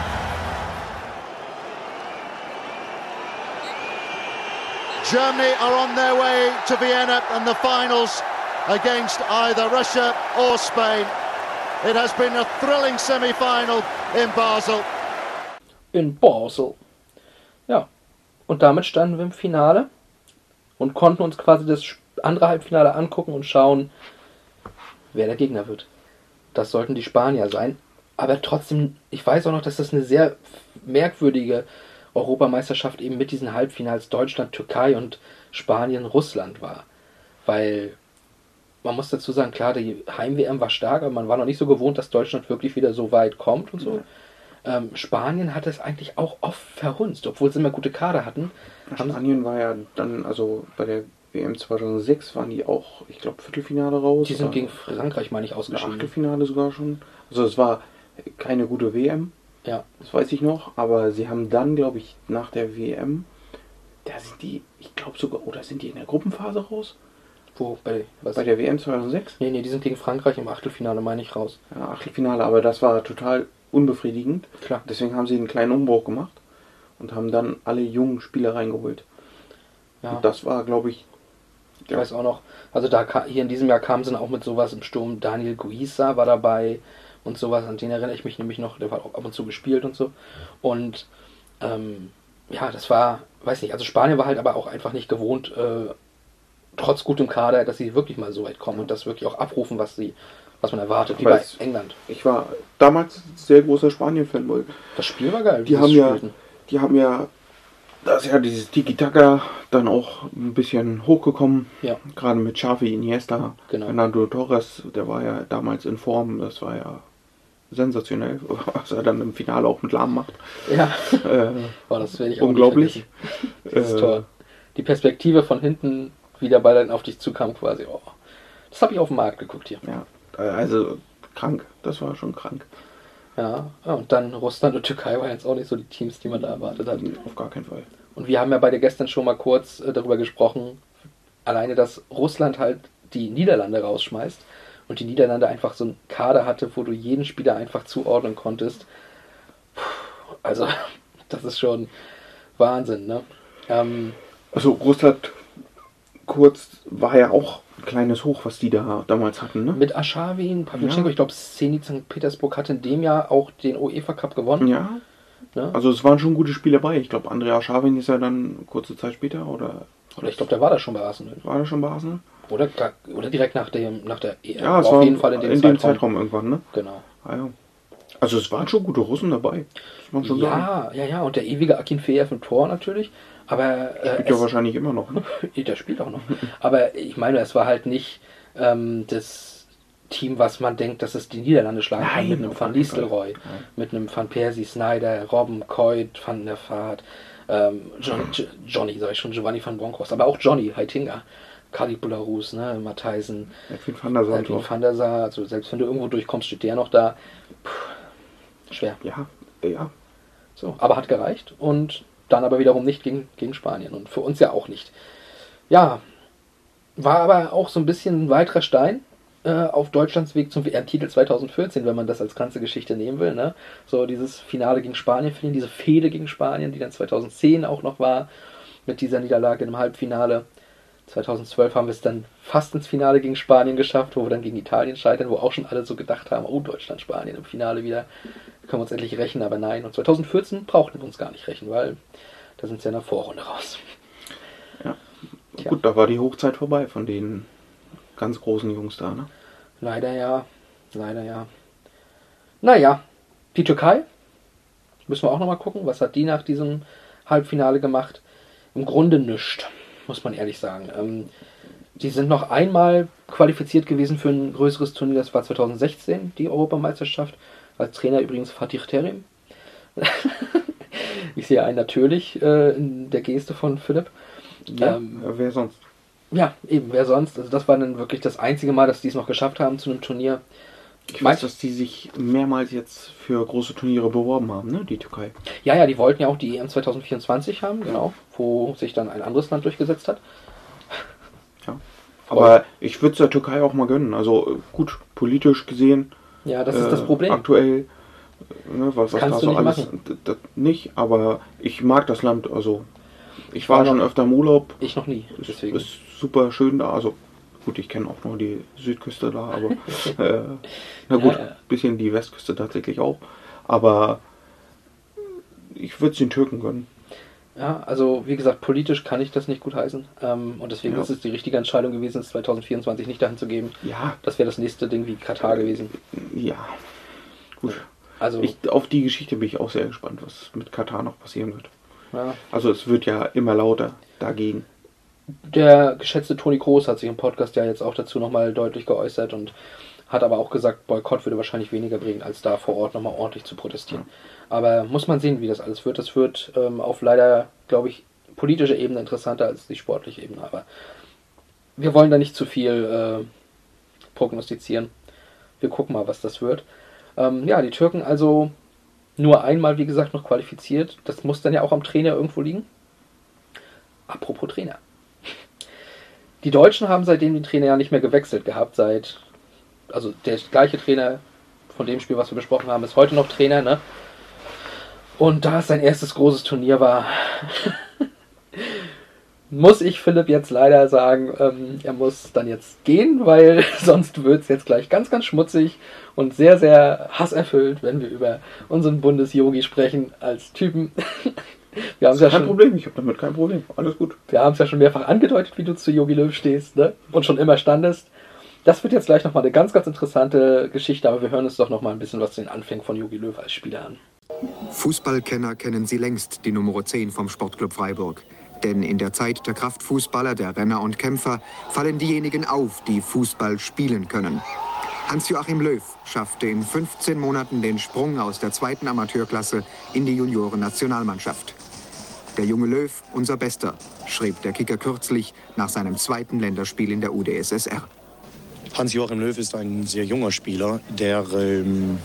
Germany are on their way to Vienna and the finals against either Russia or Spain. It has been a thrilling semi-final in Basel. in Basel. Ja, und damit standen wir im Finale und konnten uns quasi das andere Halbfinale angucken und schauen, wer der Gegner wird. Das sollten die Spanier sein. Aber trotzdem, ich weiß auch noch, dass das eine sehr merkwürdige Europameisterschaft eben mit diesen Halbfinals Deutschland, Türkei und Spanien, Russland war. Weil man muss dazu sagen, klar, die Heim-WM war stark, aber man war noch nicht so gewohnt, dass Deutschland wirklich wieder so weit kommt und so. Ähm, Spanien hat es eigentlich auch oft verhunzt, obwohl sie immer gute Kader hatten. Spanien war ja dann, also bei der WM 2006 waren die auch, ich glaube, Viertelfinale raus. die sind gegen Frankreich, meine ich, ausgeschieden. Achtelfinale sogar schon. Also es war keine gute WM, Ja, das weiß ich noch, aber sie haben dann, glaube ich, nach der WM, da sind die, ich glaube sogar, oder sind die in der Gruppenphase raus? wo? Bei, was? Bei der WM 2006? nee, nee, die sind gegen Frankreich im Achtelfinale, meine ich, raus. Ja, Achtelfinale, aber das war total unbefriedigend. Klar. Deswegen haben sie einen kleinen Umbruch gemacht und haben dann alle jungen Spieler reingeholt. Ja. Und das war, glaube ich, Ich Ja. weiß auch noch, also da hier in diesem Jahr kamen sie dann auch mit sowas im Sturm. Daniel Guisa war dabei und sowas, an den erinnere ich mich nämlich noch, der hat auch ab und zu gespielt und so. Und ähm, ja, das war, weiß nicht, also Spanien war halt aber auch einfach nicht gewohnt, äh, trotz gutem Kader, dass sie wirklich mal so weit kommen und das wirklich auch abrufen, was sie, was man erwartet, wie bei England. ich war damals sehr großer Spanien-Fan, weil Das Spiel war geil. die haben ja, Spielten. die haben ja, da ist ja dieses Tiki-Taka dann auch ein bisschen hochgekommen. Ja. Gerade mit Xavi, Iniesta, Genau. Fernando Torres, der war ja damals in Form, das war ja sensationell, was er dann im Finale auch mit Lahm macht. Ja, Äh, oh, das werde ich auch unglaublich. vergessen. Dieses Äh, Tor. Die Perspektive von hinten, wie der Ball dann auf dich zukam, quasi. Oh. Das habe ich auf dem Markt geguckt hier. Ja, also krank, das war schon krank. Ja, ja, und dann Russland und Türkei waren jetzt auch nicht so die Teams, die man da erwartet hat. Auf gar keinen Fall. Und wir haben ja beide gestern schon mal kurz äh, darüber gesprochen, alleine, dass Russland halt die Niederlande rausschmeißt und die Niederlande einfach so einen Kader hatte, wo du jeden Spieler einfach zuordnen konntest. Puh, Also, das ist schon Wahnsinn, ne? Ähm, Also Russland kurz war ja auch ein kleines Hoch, was die da damals hatten, ne? mit Aschawin, Pavlyuchenko, Ja. ich glaube, Zenit St. Petersburg hat in dem Jahr auch den UEFA Cup gewonnen. Ja, Ne? also es waren schon gute Spiele dabei. Ich glaube, Andrea Scharwin ist ja dann kurze Zeit später oder Oder ich glaube, der war da schon bei Arsenal. war er schon bei Arsenal? Oder, oder direkt nach, dem, nach der EM. Ja, es auf war jeden Fall in dem in Zeitraum. dem Zeitraum irgendwann, ne? Genau. Ah, ja. Also es waren schon gute Russen dabei. Das muss man schon sagen. Ja, ja, ja. Und der ewige Akinfeev im Tor natürlich. Aber äh, Spielt ja wahrscheinlich immer noch, ne? der spielt auch noch. Aber ich meine, es war halt nicht ähm, das Team, was man denkt, dass es die Niederlande schlagen kann. Nein, Mit einem auf Van. Nistelrooy, mit einem Van Persie, Snyder, Robben, Coit, Van der Vaart, ähm, John, Johnny, sag ich schon, Giovanni van Bronckhorst, aber auch Johnny Heitinga, Kali Bularus, ne, Matthijsen, Edwin van der Sar. Edwin van der Sar, also selbst wenn du irgendwo durchkommst, steht der noch da. Puh, schwer. Ja, ja. So, aber hat gereicht und dann aber wiederum nicht gegen, gegen Spanien und für uns ja auch nicht. Ja, war aber auch so ein bisschen ein weiterer Stein äh, auf Deutschlands Weg zum WM-Titel 2014, wenn man das als ganze Geschichte nehmen will. Ne? So dieses Finale gegen Spanien verlieren, diese Fehde gegen Spanien, die dann 2010 auch noch war, mit dieser Niederlage im Halbfinale. 2012 haben wir es dann fast ins Finale gegen Spanien geschafft, wo wir dann gegen Italien scheitern, wo auch schon alle so gedacht haben, oh, Deutschland, Spanien im Finale wieder, können wir uns endlich rächen, aber nein. Und 2014 brauchten wir uns gar nicht rächen, weil da sind sie ja in der Vorrunde raus. Tja. Gut, da war die Hochzeit vorbei von den ganz großen Jungs da, ne? Leider ja, leider ja. Naja, die Türkei, müssen wir auch nochmal gucken, was hat die nach diesem Halbfinale gemacht? Im Grunde nichts, muss man ehrlich sagen. Ähm, die sind noch einmal qualifiziert gewesen für ein größeres Turnier, das war 2016, die Europameisterschaft. Als Trainer übrigens Fatih Terim. ich sehe einen natürlich äh, in der Geste von Philipp. Ja, Ähm, äh, wer sonst? Ja, eben, wer sonst? Also das war dann wirklich das einzige Mal, dass die es noch geschafft haben zu einem Turnier. Ich weiß, dass die sich mehrmals jetzt für große Turniere beworben haben, ne? Die Türkei. Ja, ja, die wollten ja auch die EM 2024 haben, genau, wo sich dann ein anderes Land durchgesetzt hat. Ja. Aber ich würde es der Türkei auch mal gönnen. Also äh, gut, politisch gesehen. Ja, das ist äh, das Problem. Aktuell, äh, ne, was, was Kannst da so nicht alles. nicht, aber ich mag das Land. Also ich war war schon öfter im Urlaub. Ich noch nie, Ist, deswegen. ist super schön da. Also gut, ich kenne auch nur die Südküste da, aber äh, na gut, ja. bisschen die Westküste tatsächlich auch. Aber ich würde es den Türken gönnen. Ja, also wie gesagt, politisch kann ich das nicht gut heißen. Ähm, und deswegen Ja. ist es die richtige Entscheidung gewesen, es 2024 nicht dahin zu geben. Ja, Das wäre das nächste Ding wie Katar gewesen. ja. Gut. Also, Ich, auf die Geschichte bin ich auch sehr gespannt, was mit Katar noch passieren wird. ja. Also es wird ja immer lauter dagegen. Der geschätzte Toni Kroos hat sich im Podcast ja jetzt auch dazu nochmal deutlich geäußert und hat aber auch gesagt, Boykott würde wahrscheinlich weniger bringen, als da vor Ort nochmal ordentlich zu protestieren. Aber muss man sehen, wie das alles wird. Das wird ähm, auf leider, glaube ich, politischer Ebene interessanter als die sportliche Ebene. Aber wir wollen da nicht zu viel äh, prognostizieren. Wir gucken mal, was das wird. Ähm, ja, die Türken also nur einmal, wie gesagt, noch qualifiziert. Das muss dann ja auch am Trainer irgendwo liegen. Apropos Trainer. Die Deutschen haben seitdem den Trainer ja nicht mehr gewechselt gehabt, seit, also der gleiche Trainer von dem Spiel, was wir besprochen haben, ist heute noch Trainer, ne? Und da es sein erstes großes Turnier war, muss ich Philipp jetzt leider sagen, ähm, er muss dann jetzt gehen, weil sonst wird es jetzt gleich ganz, ganz schmutzig und sehr, sehr hasserfüllt, wenn wir über unseren Bundes-Yogi sprechen als Typen. Wir haben ja kein schon, Problem, ich habe damit kein Problem. Alles gut. wir haben es ja schon mehrfach angedeutet, wie du zu Yogi Löw stehst, ne? Und schon immer standest. Das wird jetzt gleich nochmal eine ganz, ganz interessante Geschichte, aber wir hören uns doch nochmal ein bisschen was zu den Anfängen von Yogi Löw als Spieler an. Fußballkenner kennen Sie längst die Nummer 10 vom Sportclub Freiburg. Denn in der Zeit der Kraftfußballer, der Renner und Kämpfer fallen diejenigen auf, die Fußball spielen können. Hans-Joachim Löw schaffte in 15 Monaten den Sprung aus der zweiten Amateurklasse in die Junioren-Nationalmannschaft. Der junge Löw, unser Bester, schrieb der Kicker kürzlich nach seinem zweiten Länderspiel in der UdSSR. Hans-Joachim Löw ist ein sehr junger Spieler, der ähm,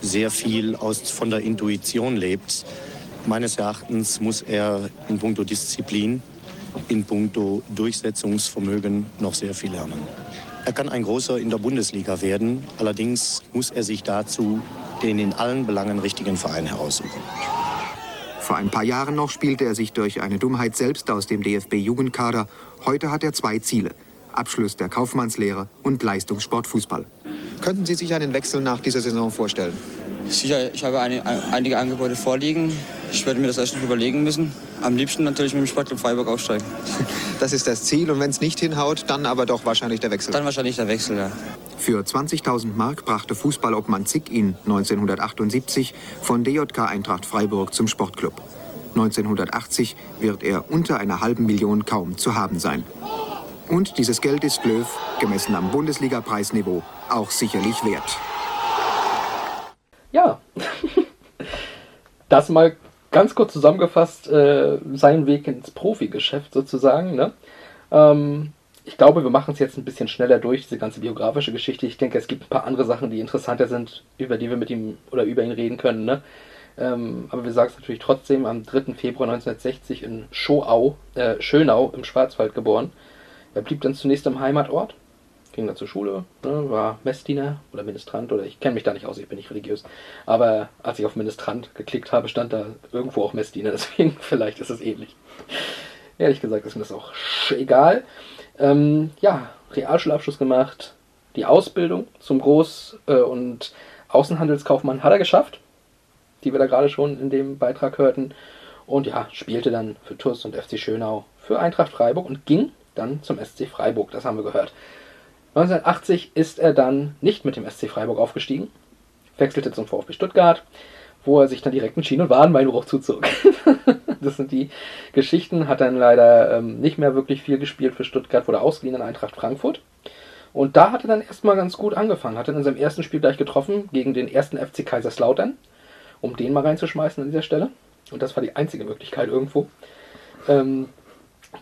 sehr viel aus, von der Intuition lebt. Meines Erachtens muss er in puncto Disziplin, in puncto Durchsetzungsvermögen noch sehr viel lernen. Er kann ein großer in der Bundesliga werden, allerdings muss er sich dazu den in allen Belangen richtigen Verein heraussuchen. Vor ein paar Jahren noch spielte er sich durch eine Dummheit selbst aus dem DFB-Jugendkader. Heute hat er zwei Ziele. Abschluss der Kaufmannslehre und Leistungssportfußball. Könnten Sie sich einen Wechsel nach dieser Saison vorstellen? Sicher, ich habe eine, ein, einige Angebote vorliegen. Ich werde mir das erst noch überlegen müssen. Am liebsten natürlich mit dem Sportclub Freiburg aufsteigen. Das ist das Ziel und wenn es nicht hinhaut, dann aber doch wahrscheinlich der Wechsel. Dann wahrscheinlich der Wechsel, ja. Für 20.000 Mark brachte Fußballobmann Zick ihn 1978 von DJK Eintracht Freiburg zum Sportclub. 1980 wird er unter einer halben Million kaum zu haben sein. Und dieses Geld ist Löw, gemessen am Bundesliga-Preisniveau, auch sicherlich wert. Ja, das mal ganz kurz zusammengefasst, äh, sein Weg ins Profigeschäft sozusagen. Ne? Ähm, ich glaube, wir machen es jetzt ein bisschen schneller durch, diese ganze biografische Geschichte. Ich denke, es gibt ein paar andere Sachen, die interessanter sind, über die wir mit ihm oder über ihn reden können. Ne? Ähm, aber wir sagen es natürlich trotzdem, am 3. Februar 1960 in Schoau, äh, Schönau im Schwarzwald geboren. Er blieb dann zunächst am Heimatort, ging dann zur Schule, ne, war Messdiener oder Ministrant oder ich kenne mich da nicht aus, ich bin nicht religiös. Aber als ich auf Ministrant geklickt habe, stand da irgendwo auch Messdiener, deswegen vielleicht ist es ähnlich. Ehrlich gesagt ist mir das auch egal. Ähm, ja, Realschulabschluss gemacht, die Ausbildung zum Groß- äh, und Außenhandelskaufmann hat er geschafft, die wir da gerade schon in dem Beitrag hörten. Und ja, spielte dann für TUS und FC Schönau für Eintracht Freiburg und ging dann zum SC Freiburg, das haben wir gehört. 1980 ist er dann nicht mit dem SC Freiburg aufgestiegen, wechselte zum VfB Stuttgart, wo er sich dann direkt einen Schien- und Warenbeinbruch zuzog. das sind die Geschichten, hat dann leider ähm, nicht mehr wirklich viel gespielt für Stuttgart, wurde ausgeliehen an Eintracht Frankfurt. Und da hat er dann erstmal ganz gut angefangen, hat dann in seinem ersten Spiel gleich getroffen gegen den ersten FC Kaiserslautern, um den mal reinzuschmeißen an dieser Stelle. Und das war die einzige Möglichkeit irgendwo. Ähm,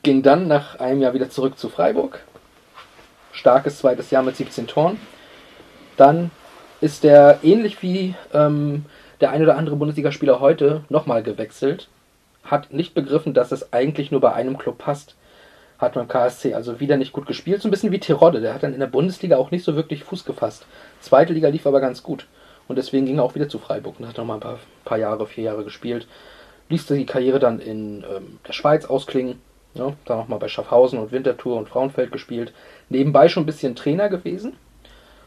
ging dann nach einem Jahr wieder zurück zu Freiburg. Starkes zweites Jahr mit 17 Toren. Dann ist er ähnlich wie ähm, der ein oder andere Bundesligaspieler heute nochmal gewechselt. Hat nicht begriffen, dass es eigentlich nur bei einem Club passt. Hat beim KSC also wieder nicht gut gespielt. So ein bisschen wie Terodde. Der hat dann in der Bundesliga auch nicht so wirklich Fuß gefasst. Zweite Liga lief aber ganz gut. Und deswegen ging er auch wieder zu Freiburg und hat nochmal ein paar, paar Jahre, vier Jahre gespielt. Ließ die Karriere dann in ähm, der Schweiz ausklingen ja, dann nochmal bei Schaffhausen und Winterthur und Frauenfeld gespielt. Nebenbei schon ein bisschen Trainer gewesen.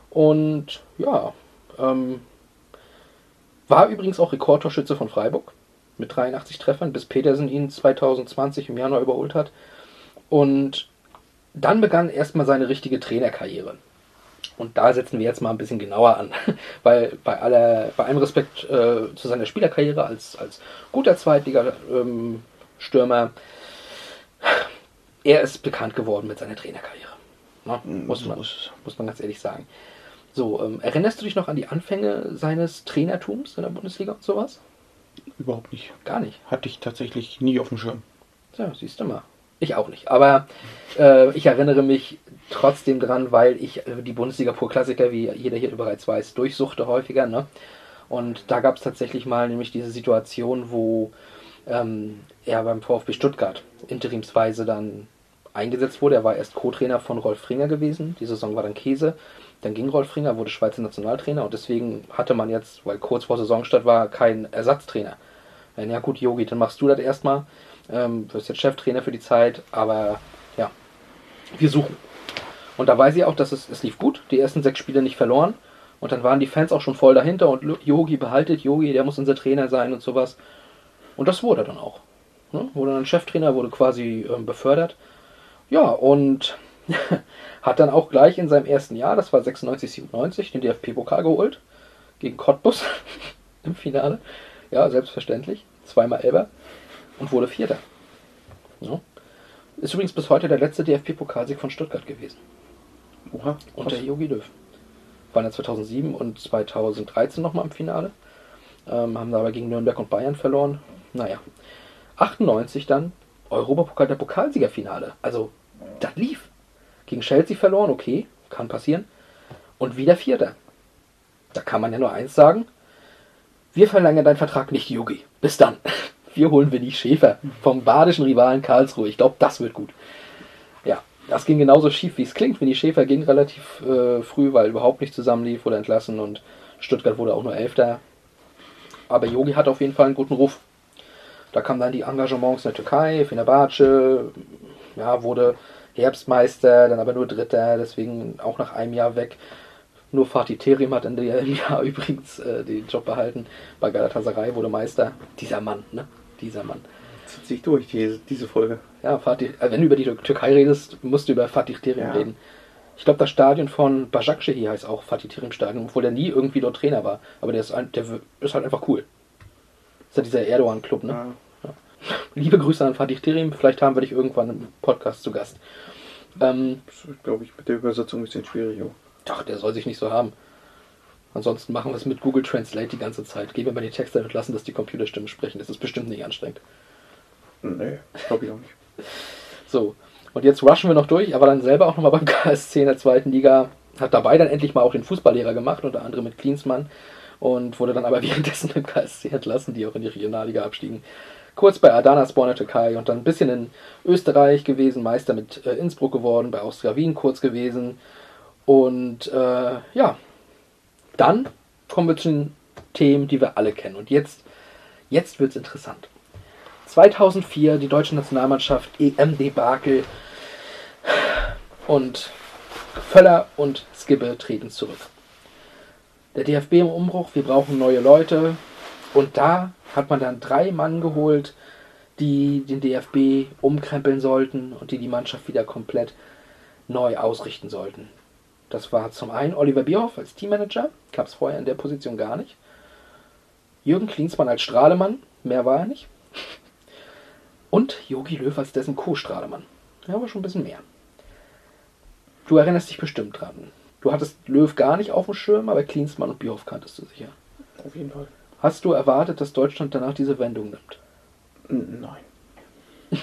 Und ja, ähm, war übrigens auch Rekordtorschütze von Freiburg mit 83 Treffern, bis Petersen ihn 2020 im Januar überholt hat. Und dann begann erstmal seine richtige Trainerkarriere. Und da setzen wir jetzt mal ein bisschen genauer an, weil bei, aller, bei allem Respekt äh, zu seiner Spielerkarriere als, als guter Zweitliga-Stürmer ähm, er ist bekannt geworden mit seiner Trainerkarriere. Ne? Muss, man, muss man ganz ehrlich sagen. So, ähm, erinnerst du dich noch an die Anfänge seines Trainertums in der Bundesliga und sowas? Überhaupt nicht. Gar nicht. Hatte ich tatsächlich nie auf dem Schirm. Ja, siehst du mal. Ich auch nicht. Aber äh, ich erinnere mich trotzdem dran, weil ich äh, die Bundesliga Pur Klassiker, wie jeder hier bereits weiß, durchsuchte häufiger. Ne? Und da gab es tatsächlich mal nämlich diese Situation, wo ähm, er beim VfB Stuttgart interimsweise dann eingesetzt wurde. Er war erst Co-Trainer von Rolf Fringer gewesen. Die Saison war dann Käse. Dann ging Rolf Ringer, wurde Schweizer Nationaltrainer und deswegen hatte man jetzt, weil kurz vor Saisonstart war, keinen Ersatztrainer. Ja gut, Yogi, dann machst du das erstmal. Ähm, wirst jetzt Cheftrainer für die Zeit, aber ja, wir suchen. Und da weiß ich auch, dass es, es lief gut, die ersten sechs Spiele nicht verloren. Und dann waren die Fans auch schon voll dahinter und Yogi behaltet Yogi, der muss unser Trainer sein und sowas. Und das wurde dann auch. Ne? Wurde dann Cheftrainer, wurde quasi ähm, befördert. Ja, und hat dann auch gleich in seinem ersten Jahr, das war 96, 97, den DFB-Pokal geholt. Gegen Cottbus im Finale. Ja, selbstverständlich. Zweimal Elber. Und wurde Vierter. Ja. Ist übrigens bis heute der letzte DFB-Pokalsieg von Stuttgart gewesen. Oha, Unter Jogi Löw. Waren ja 2007 und 2013 nochmal im Finale. Ähm, haben aber gegen Nürnberg und Bayern verloren. Naja. 98 dann Europapokal der Pokalsiegerfinale. Also, das lief. Gegen Chelsea verloren, okay, kann passieren. Und wieder Vierter. Da kann man ja nur eins sagen. Wir verlängern deinen Vertrag nicht, Yogi. Bis dann. Wir holen Winnie Schäfer vom badischen Rivalen Karlsruhe. Ich glaube, das wird gut. Ja, das ging genauso schief, wie es klingt. Winnie Schäfer ging relativ äh, früh, weil überhaupt nicht zusammenlief, wurde entlassen und Stuttgart wurde auch nur Elfter. Aber Yogi hat auf jeden Fall einen guten Ruf. Da kamen dann die Engagements in der Türkei, Fenerbahce, ja, wurde Herbstmeister, dann aber nur Dritter, deswegen auch nach einem Jahr weg. Nur Fatih Terim hat in dem Jahr übrigens äh, den Job behalten. Bei Galatasaray wurde Meister. Dieser Mann, ne? Dieser Mann. Zieht sich durch, diese, diese Folge. Ja, Fatih, äh, wenn du über die Türkei redest, musst du über Fatih Terim Ja. reden. Ich glaube, das Stadion von Başakşehir heißt auch Fatih Terim Stadion, obwohl der nie irgendwie dort Trainer war. Aber der ist, ein, der ist halt einfach cool. Ist ja dieser Erdogan-Club, ne? Ja. Liebe Grüße an Fatih Terim, vielleicht haben wir dich irgendwann im Podcast zu Gast. Ähm, Das wird, glaube ich, mit der Übersetzung ein bisschen schwierig. oh. Ach, der soll sich nicht so haben. Ansonsten machen wir es mit Google Translate die ganze Zeit. Geben wir mal die Texte und lassen, dass die Computerstimmen sprechen. Das ist bestimmt nicht anstrengend. Nee, glaube ich auch nicht. So, und jetzt rushen wir noch durch, aber dann selber auch nochmal beim KSC in der zweiten Liga. Hat dabei dann endlich mal auch den Fußballlehrer gemacht, unter anderem mit Klinsmann. Und wurde dann aber währenddessen im KSC entlassen, die auch in die Regionalliga abstiegen. Kurz bei in der Türkei und dann ein bisschen in Österreich gewesen, Meister mit äh, Innsbruck geworden, bei Austria Wien kurz gewesen. Und äh, ja, dann kommen wir zu den Themen, die wir alle kennen. Und jetzt, jetzt wird es interessant. 2004 die deutsche Nationalmannschaft EM-Debakel und Völler und Skibbe treten zurück. Der DFB im Umbruch, wir brauchen neue Leute. Und da hat man dann drei Mann geholt, die den DFB umkrempeln sollten und die die Mannschaft wieder komplett neu ausrichten sollten. Das war zum einen Oliver Bierhoff als Teammanager, gab es vorher in der Position gar nicht. Jürgen Klinsmann als Strahlemann, mehr war er nicht. Und Jogi Löw als dessen Co-Strahlemann. Ja, aber schon ein bisschen mehr. Du erinnerst dich bestimmt dran. Du hattest Löw gar nicht auf dem Schirm, aber Klinsmann und Bierhoff kanntest du sicher. Auf jeden Fall. Hast du erwartet, dass Deutschland danach diese Wendung nimmt? Nein.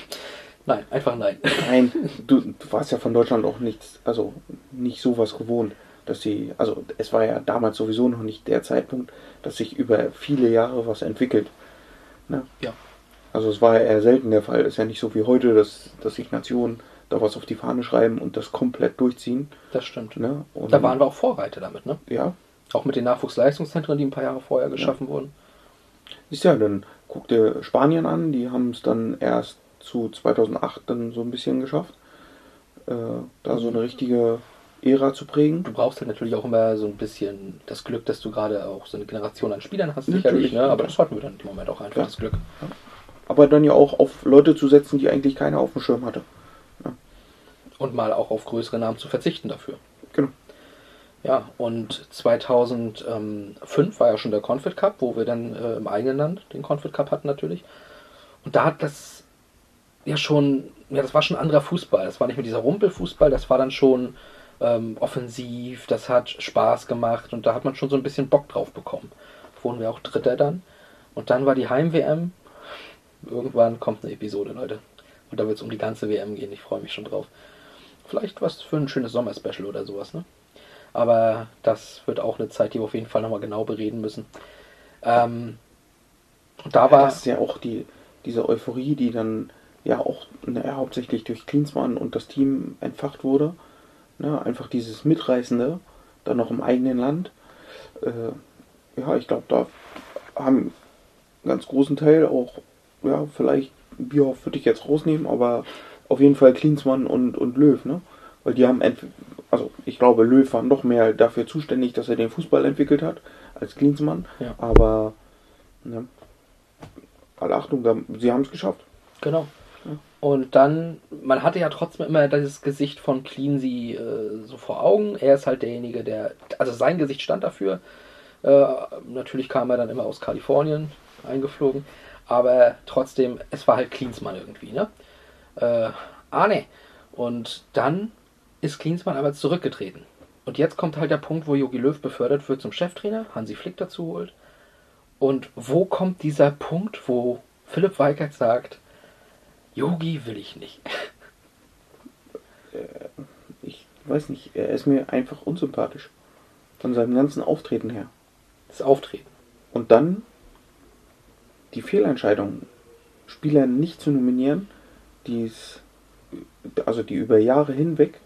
Nein, einfach nein. Nein, du, du warst ja von Deutschland auch nichts, also nicht sowas gewohnt, dass sie, also es war ja damals sowieso noch nicht der Zeitpunkt, dass sich über viele Jahre was entwickelt. Ne? Ja. Also es war ja eher selten der Fall. Es ist ja nicht so wie heute, dass, dass sich Nationen da was auf die Fahne schreiben und das komplett durchziehen. Das stimmt. Ne? Da waren wir auch Vorreiter damit, ne? Ja, Auch mit den Nachwuchsleistungszentren, die ein paar Jahre vorher geschaffen wurden. ist ja, dann guck dir Spanien an, die haben es dann erst zu 2008 dann so ein bisschen geschafft, äh, da so eine richtige Ära zu prägen. Du brauchst halt natürlich auch immer so ein bisschen das Glück, dass du gerade auch so eine Generation an Spielern hast, Natürlich, sicherlich, ne? Aber ja. das hatten wir dann im Moment auch einfach, Ja. das Glück. aber dann ja auch auf Leute zu setzen, die eigentlich keiner auf dem Schirm hatte. Und mal auch auf größere Namen zu verzichten dafür. Genau. Ja, und 2005 war ja schon der Confed Cup, wo wir dann äh, im eigenen Land den Confed Cup hatten natürlich. Und da hat das ja schon, ja, das war schon anderer Fußball. Das war nicht mehr dieser Rumpelfußball, das war dann schon ähm, offensiv, das hat Spaß gemacht und da hat man schon so ein bisschen Bock drauf bekommen. Wurden wir auch Dritter dann. Und dann war die Heim-WM. Irgendwann kommt eine Episode, Leute. Und da wird es um die ganze WM gehen. Ich freue mich schon drauf. Vielleicht was für ein schönes Sommerspecial oder sowas, ne? Aber das wird auch eine Zeit, die wir auf jeden Fall nochmal genau bereden müssen. Ähm, da war. das ist ja auch die, diese Euphorie, die dann ja auch ne, hauptsächlich durch Klinsmann und das Team entfacht wurde. Ne, einfach dieses Mitreißende, dann noch im eigenen Land. Äh, ja, ich glaube, da haben einen ganz großen Teil auch, ja, vielleicht Bierhoff würde ich jetzt rausnehmen, aber auf jeden Fall Klinsmann und, und Löw, ne? Weil die haben, also ich glaube, Löw war noch mehr dafür zuständig, dass er den Fußball entwickelt hat, als Klinsmann. Ja. Aber, ne? Alle Achtung, sie haben es geschafft. Genau. Und dann, man hatte ja trotzdem immer dieses Gesicht von Cleansey äh, so vor Augen. Er ist halt derjenige, der, also sein Gesicht stand dafür. Äh, natürlich kam er dann immer aus Kalifornien eingeflogen, aber trotzdem, es war halt Klinsmann irgendwie, ne? Äh, ah, ne. Und dann ist Klinsmann aber zurückgetreten. Und jetzt kommt halt der Punkt, wo Jogi Löw befördert wird zum Cheftrainer, Hansi Flick dazu holt. Und wo kommt dieser Punkt, wo Philipp Weigert sagt, Yogi will ich nicht. Ich weiß nicht, er ist mir einfach unsympathisch. Von seinem ganzen Auftreten her. Das Auftreten. Und dann die Fehlentscheidung, Spieler nicht zu nominieren, die es, also die über Jahre hinweg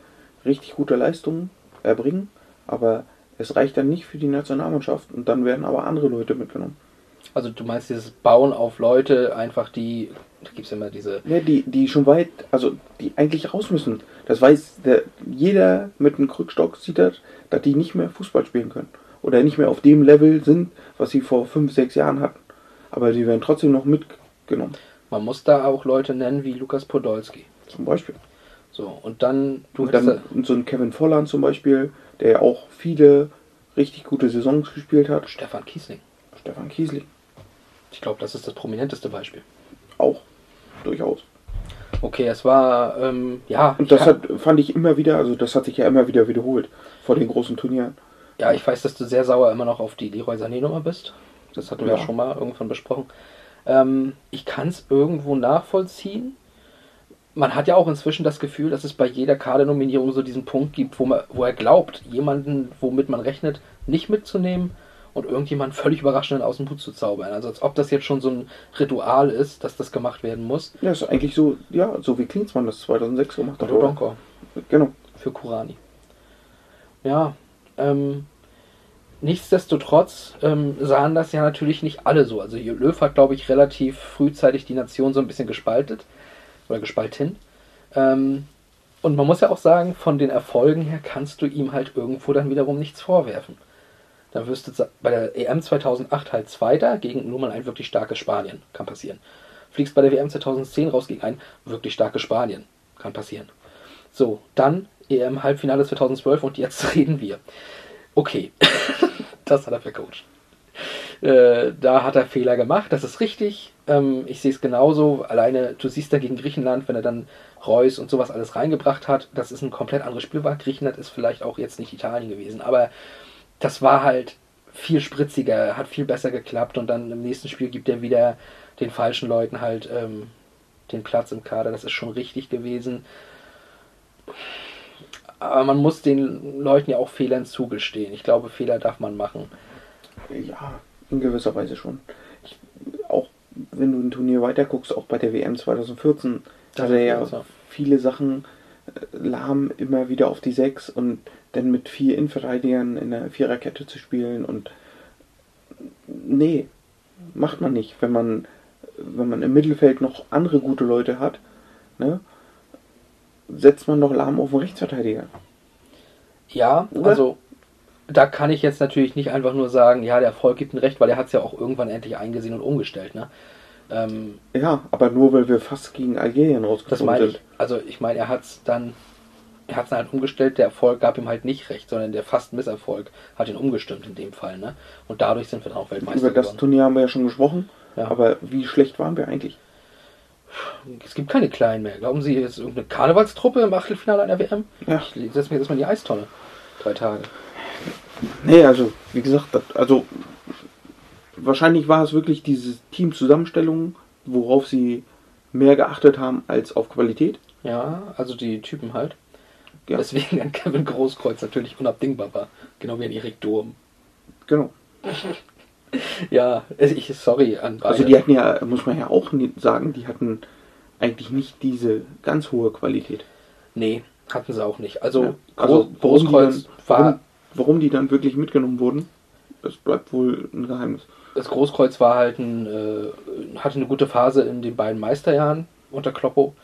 richtig gute Leistungen erbringen, aber es reicht dann nicht für die Nationalmannschaft und dann werden aber andere Leute mitgenommen. Also du meinst dieses Bauen auf Leute, einfach die, da gibt es immer diese, Ne, die, die schon weit, also die eigentlich raus müssen. Das weiß der, jeder mit einem Krückstock sieht das, dass die nicht mehr Fußball spielen können. Oder nicht mehr auf dem Level sind, was sie vor fünf, sechs Jahren hatten. Aber die werden trotzdem noch mitgenommen. man muss da auch Leute nennen wie Lukas Podolski. Zum Beispiel. So, und dann, du Und dann so ein Kevin Volland zum Beispiel, der ja auch viele richtig gute Saisons gespielt hat. Stefan Kiesling. Stefan Kiesling. Ich glaube, das ist das prominenteste Beispiel. Auch. Durchaus. Okay, es war, ähm, ja, Und das hat, fand ich immer wieder, also das hat sich ja immer wieder wiederholt vor den großen Turnieren. Ja, ich weiß, dass du sehr sauer immer noch auf die Leroy Sané-Nummer bist. Das hatten wir ja Ja. schon mal irgendwann besprochen. Ähm, ich kann es irgendwo nachvollziehen. Man hat ja auch inzwischen das Gefühl, dass es bei jeder Kadernominierung so diesen Punkt gibt, wo, man, wo er glaubt, jemanden, womit man rechnet, nicht mitzunehmen und irgendjemanden völlig überraschend aus dem Hut zu zaubern. Also als ob das jetzt schon so ein Ritual ist, dass das gemacht werden muss. Ja, ist eigentlich so, ja, so wie Klinsmann das 2006 gemacht hat. Oder. Genau. für Kurani. Ja, ähm, nichtsdestotrotz ähm, sahen das ja natürlich nicht alle so. Also Löw hat, glaube ich, relativ frühzeitig die Nation so ein bisschen gespaltet oder gespalten. Ähm, und man muss ja auch sagen, von den Erfolgen her kannst du ihm halt irgendwo dann wiederum nichts vorwerfen. Dann wirst du bei der EM 2008 halt Zweiter gegen nur mal ein wirklich starkes Spanien. Kann passieren. Fliegst bei der WM 2010 raus gegen ein wirklich starkes Spanien. Kann passieren. So, dann EM Halbfinale 2012 und jetzt reden wir. Okay, das hat er vercoacht. Äh, da hat er Fehler gemacht, das ist richtig. Ähm, ich sehe es genauso. Alleine, du siehst da gegen Griechenland, wenn er dann Reus und sowas alles reingebracht hat, das ist ein komplett anderes Spiel war. Griechenland ist vielleicht auch jetzt nicht Italien gewesen, aber das war halt viel spritziger, hat viel besser geklappt und dann im nächsten Spiel gibt er wieder den falschen Leuten halt ähm, den Platz im Kader. Das ist schon richtig gewesen. Aber man muss den Leuten ja auch Fehlern zugestehen. Ich glaube, Fehler darf man machen. Ja, in gewisser Weise schon. Ich, auch wenn du ein Turnier weiterguckst, auch bei der WM 2014, Da hat er ja viele Sachen äh, lahm immer wieder auf die Sechs und dann mit vier Innenverteidigern in der Viererkette zu spielen und nee, macht man nicht, wenn man wenn man im Mittelfeld noch andere gute Leute hat, ne, setzt man doch lahm auf den Rechtsverteidiger. Ja, Oder? also da kann ich jetzt natürlich nicht einfach nur sagen, ja, der Erfolg gibt ein Recht, weil er hat es ja auch irgendwann endlich eingesehen und umgestellt. Ne? Ähm, Ja, aber nur weil wir fast gegen Algerien das rausgekommen meine sind. ich. Also ich meine, er hat es dann, er hat es halt umgestellt, der Erfolg gab ihm halt nicht recht, sondern der fast Misserfolg hat ihn umgestimmt in dem Fall. Ne? Und dadurch sind wir dann auch Weltmeister Über das geworden. Turnier haben wir ja schon gesprochen. Ja. Aber wie schlecht waren wir eigentlich? Es gibt keine Kleinen mehr. Glauben Sie, jetzt irgendeine Karnevalstruppe im Achtelfinale einer WM? Ja. Ich setze mir jetzt mal in die Eistonne. Drei Tage. Nee, also, wie gesagt, das, also wahrscheinlich war es wirklich diese Teamzusammenstellung, worauf sie mehr geachtet haben als auf Qualität. Ja, also die Typen halt. Ja. Deswegen ein Kevin Großkreuz natürlich unabdingbar war. Genau wie ein Erik Durm. Genau. Ja, ich, sorry an beide. Also die hatten ja, muss man ja auch sagen, die hatten eigentlich nicht diese ganz hohe Qualität. Nee, hatten sie auch nicht. Also, Ja. Also Großkreuz dann- war, warum- die dann wirklich mitgenommen wurden, das bleibt wohl ein Geheimnis. Das Großkreuz war halt ein, äh, hatte eine gute Phase in den beiden Meisterjahren unter Kloppo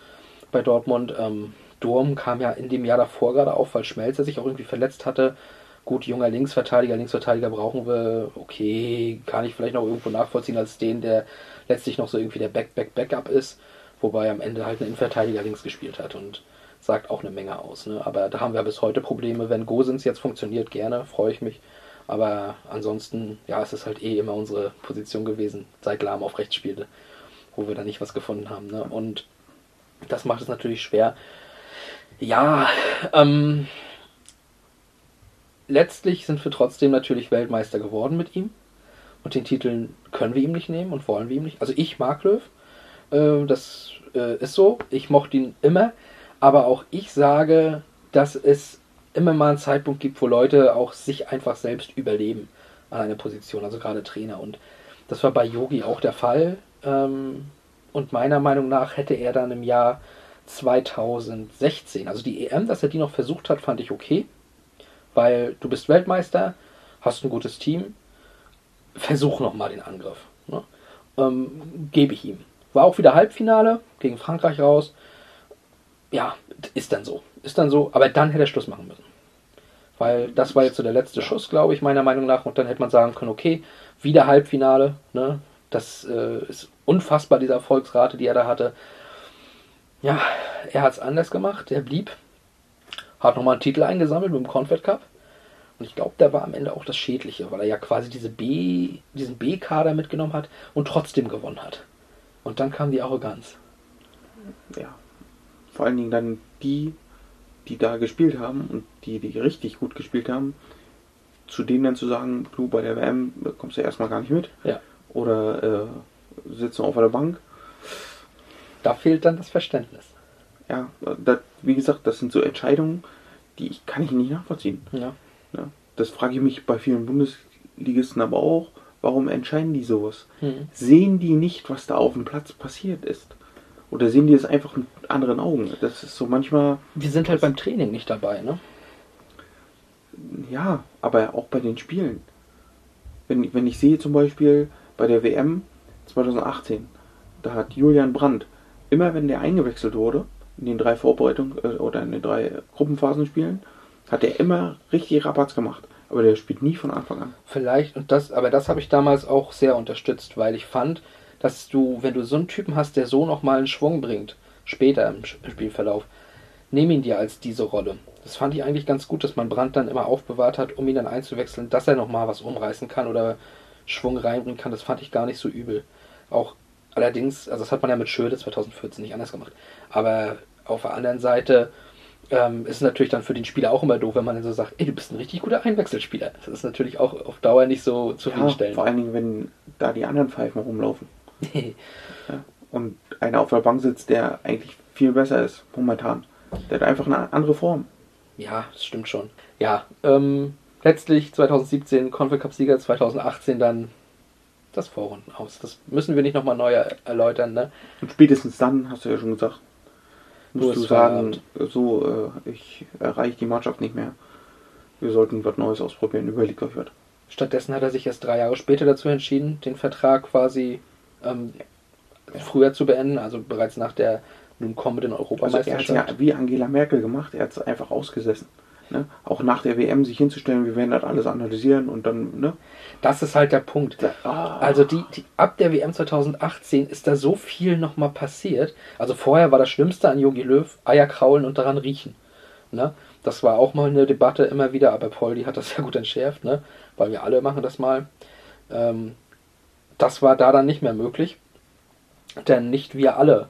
bei Dortmund. Ähm, Durm kam ja in dem Jahr davor gerade auf, weil Schmelzer sich auch irgendwie verletzt hatte. Gut, junger Linksverteidiger, Linksverteidiger brauchen wir, okay, kann ich vielleicht noch irgendwo nachvollziehen als den, der letztlich noch so irgendwie der Back-Back-Backup ist, wobei am Ende halt ein Innenverteidiger links gespielt hat und sagt auch eine Menge aus. Ne? Aber da haben wir bis heute Probleme. Wenn Gosens jetzt funktioniert, gerne, freue ich mich. Aber ansonsten, ja, es ist halt eh immer unsere Position gewesen, seit Lahm auf rechts spielte, wo wir da nicht was gefunden haben. Ne? Und das macht es natürlich schwer. Ja, ähm, letztlich sind wir trotzdem natürlich Weltmeister geworden mit ihm. Und den Titel können wir ihm nicht nehmen und wollen wir ihm nicht. Also ich mag Löw. Äh, das äh, ist so. Ich mochte ihn immer. Aber auch ich sage, dass es immer mal einen Zeitpunkt gibt, wo Leute auch sich einfach selbst überleben an einer Position, also gerade Trainer. Und das war bei Yogi auch der Fall. Ähm, und meiner Meinung nach hätte er dann im Jahr 2016, also die EM, dass er die noch versucht hat, fand ich okay. Weil du bist Weltmeister, hast ein gutes Team, versuch nochmal den Angriff. Ne? Ähm, Gebe ich ihm. War auch wieder Halbfinale gegen Frankreich raus. Ja, ist dann so. Ist dann so, aber dann hätte er Schluss machen müssen. Weil das war jetzt so der letzte Schuss, glaube ich, meiner Meinung nach. Und dann hätte man sagen können, okay, wieder Halbfinale. Ne? Das äh, ist unfassbar, diese Erfolgsrate, die er da hatte. Ja, er hat es anders gemacht. Er blieb, hat nochmal einen Titel eingesammelt mit dem Confed Cup. Und ich glaube, der war am Ende auch das Schädliche, weil er ja quasi diese B, diesen B-Kader mitgenommen hat und trotzdem gewonnen hat. Und dann kam die Arroganz. Ja. Vor allen Dingen dann die, die da gespielt haben und die, die richtig gut gespielt haben, zu denen dann zu sagen, du bei der WM kommst du erstmal gar nicht mit. Ja. Oder äh, sitzt du auf der Bank. Da fehlt dann das Verständnis. Ja, das, wie gesagt, das sind so Entscheidungen, die ich, kann ich nicht nachvollziehen. Ja. Ja, das frage ich mich bei vielen Bundesligisten aber auch. Warum entscheiden die sowas? Mhm. Sehen die nicht, was da auf dem Platz passiert ist? Oder sehen die es einfach mit anderen Augen? Das ist so manchmal. Wir sind halt beim Training nicht dabei, ne? Ja, aber auch bei den Spielen. Wenn, wenn ich sehe zum Beispiel bei der WM 2018, da hat Julian Brandt, immer wenn der eingewechselt wurde, in den drei Vorbereitungen äh, oder in den drei Gruppenphasenspielen, hat er immer richtig Rabatz gemacht. Aber der spielt nie von Anfang an. Vielleicht, und das, aber das habe ich damals auch sehr unterstützt, weil ich fand, dass du, wenn du so einen Typen hast, der so nochmal einen Schwung bringt, später im Spielverlauf, nimm ihn dir als diese Rolle. Das fand ich eigentlich ganz gut, dass man Brand dann immer aufbewahrt hat, um ihn dann einzuwechseln, dass er nochmal was umreißen kann oder Schwung reinbringen kann. Das fand ich gar nicht so übel. Auch allerdings, also das hat man ja mit Schöde 2014 nicht anders gemacht. Aber auf der anderen Seite ähm, ist natürlich dann für den Spieler auch immer doof, wenn man dann so sagt, ey, du bist ein richtig guter Einwechselspieler. Das ist natürlich auch auf Dauer nicht so zufriedenstellend. Ja, vor allen Dingen, wenn da die anderen Pfeifen rumlaufen. Ja, und einer auf der Bank sitzt, der eigentlich viel besser ist, momentan. Der hat einfach eine andere Form. Ja, das stimmt schon. Ja, ähm, letztlich 2017 Confed Cup Sieger, 2018 dann das Vorrunden aus. Das müssen wir nicht nochmal neu erläutern, ne? Und spätestens dann, hast du ja schon gesagt, musst du sagen, so, äh, ich erreiche die Mannschaft nicht mehr. Wir sollten was Neues ausprobieren, überlegt euch was. Stattdessen hat er sich erst drei Jahre später dazu entschieden, den Vertrag quasi ähm, ja. früher zu beenden, also bereits nach der nun kommenden Europameisterschaft. Also er hat ja wie Angela Merkel gemacht, er hat es einfach ausgesessen. Ne? Auch nach der WM sich hinzustellen, wir werden das alles analysieren und dann, ne? Das ist halt der Punkt. Ah. Also die, die, ab der WM 2018 ist da so viel nochmal passiert. Also vorher war das Schlimmste an Jogi Löw Eier kraulen und daran riechen. Ne? Das war auch mal eine Debatte immer wieder, aber Poldi hat das sehr gut entschärft, ne? weil wir alle machen das mal. Ähm, das war da dann nicht mehr möglich, denn nicht wir alle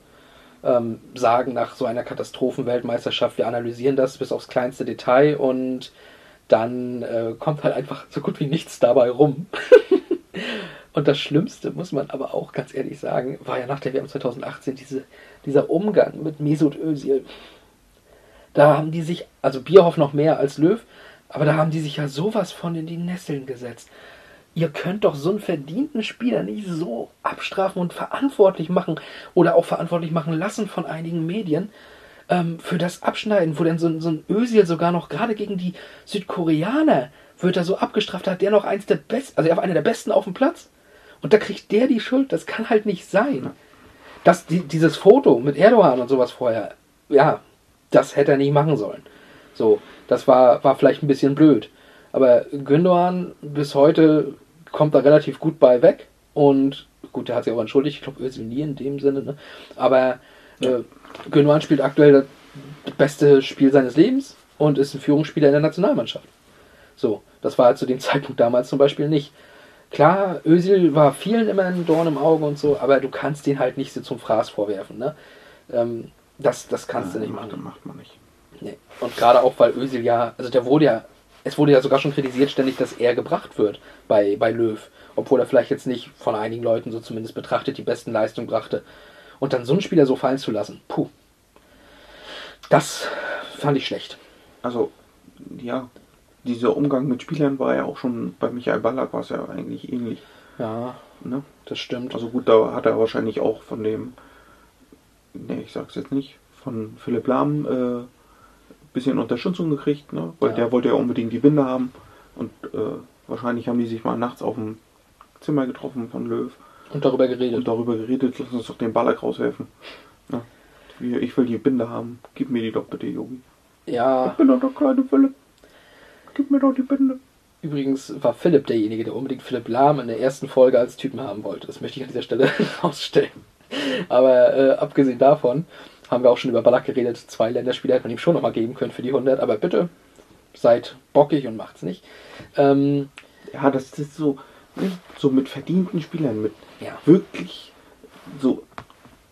ähm, sagen nach so einer Katastrophenweltmeisterschaft, wir analysieren das bis aufs kleinste Detail und dann äh, kommt halt einfach so gut wie nichts dabei rum. und das Schlimmste, muss man aber auch ganz ehrlich sagen, war ja nach der WM 2018 diese, dieser Umgang mit Mesut Özil. Da haben die sich, also Bierhoff noch mehr als Löw, aber da haben die sich ja sowas von in die Nesseln gesetzt ihr könnt doch so einen verdienten Spieler nicht so abstrafen und verantwortlich machen oder auch verantwortlich machen lassen von einigen Medien ähm, für das Abschneiden, wo denn so, so ein Özil sogar noch gerade gegen die Südkoreaner, wird er so abgestraft, hat der noch eins der besten, also er war einer der besten auf dem Platz. Und da kriegt der die Schuld, das kann halt nicht sein. Das, die, dieses Foto mit Erdogan und sowas vorher, ja, das hätte er nicht machen sollen. So, das war, war vielleicht ein bisschen blöd. Aber Gündogan bis heute kommt da relativ gut bei weg. Und gut, der hat sich auch entschuldigt. Ich glaube, Özil nie in dem Sinne. Ne? Aber äh, Gündogan spielt aktuell das beste Spiel seines Lebens und ist ein Führungsspieler in der Nationalmannschaft. So, das war halt zu dem Zeitpunkt damals zum Beispiel nicht. Klar, Özil war vielen immer ein Dorn im Auge und so, aber du kannst den halt nicht so zum Fraß vorwerfen. Ne? Ähm, das, das kannst Ja, du nicht macht- machen. macht man nicht. Nee. Und gerade auch, weil Özil ja, also der wurde ja, es wurde ja sogar schon kritisiert ständig, dass er gebracht wird bei, bei Löw. Obwohl er vielleicht jetzt nicht von einigen Leuten so zumindest betrachtet die besten Leistungen brachte. Und dann so einen Spieler so fallen zu lassen, puh. Das fand ich schlecht. Also, ja, dieser Umgang mit Spielern war ja auch schon bei Michael Ballack war es ja eigentlich ähnlich. Ja, Ne? das stimmt. Also gut, da hat er wahrscheinlich auch von dem, ne, ich sag's jetzt nicht, von Philipp Lahm äh, bisschen Unterstützung gekriegt, ne? Weil Ja. der wollte ja unbedingt die Binde haben. Und äh, wahrscheinlich haben die sich mal nachts auf dem Zimmer getroffen von Löw Und darüber geredet. und darüber geredet, lass uns doch den Ballack rauswerfen. Ne? Ich will die Binde haben, gib mir die doch bitte, Yogi. Ja, Ich bin doch der kleine Philipp. Gib mir doch die Binde. übrigens war Philipp derjenige, der unbedingt Philipp Lahm in der ersten Folge als Typen haben wollte. Das möchte ich an dieser Stelle herausstellen. Aber äh, abgesehen davon haben wir auch schon über Ballack geredet. Zwei Länderspiele hätte man ihm schon nochmal geben können für die 100. Aber bitte, seid bockig und macht's nicht. Ähm, Ja, das ist so, ne, so mit verdienten Spielern, mit Ja. wirklich so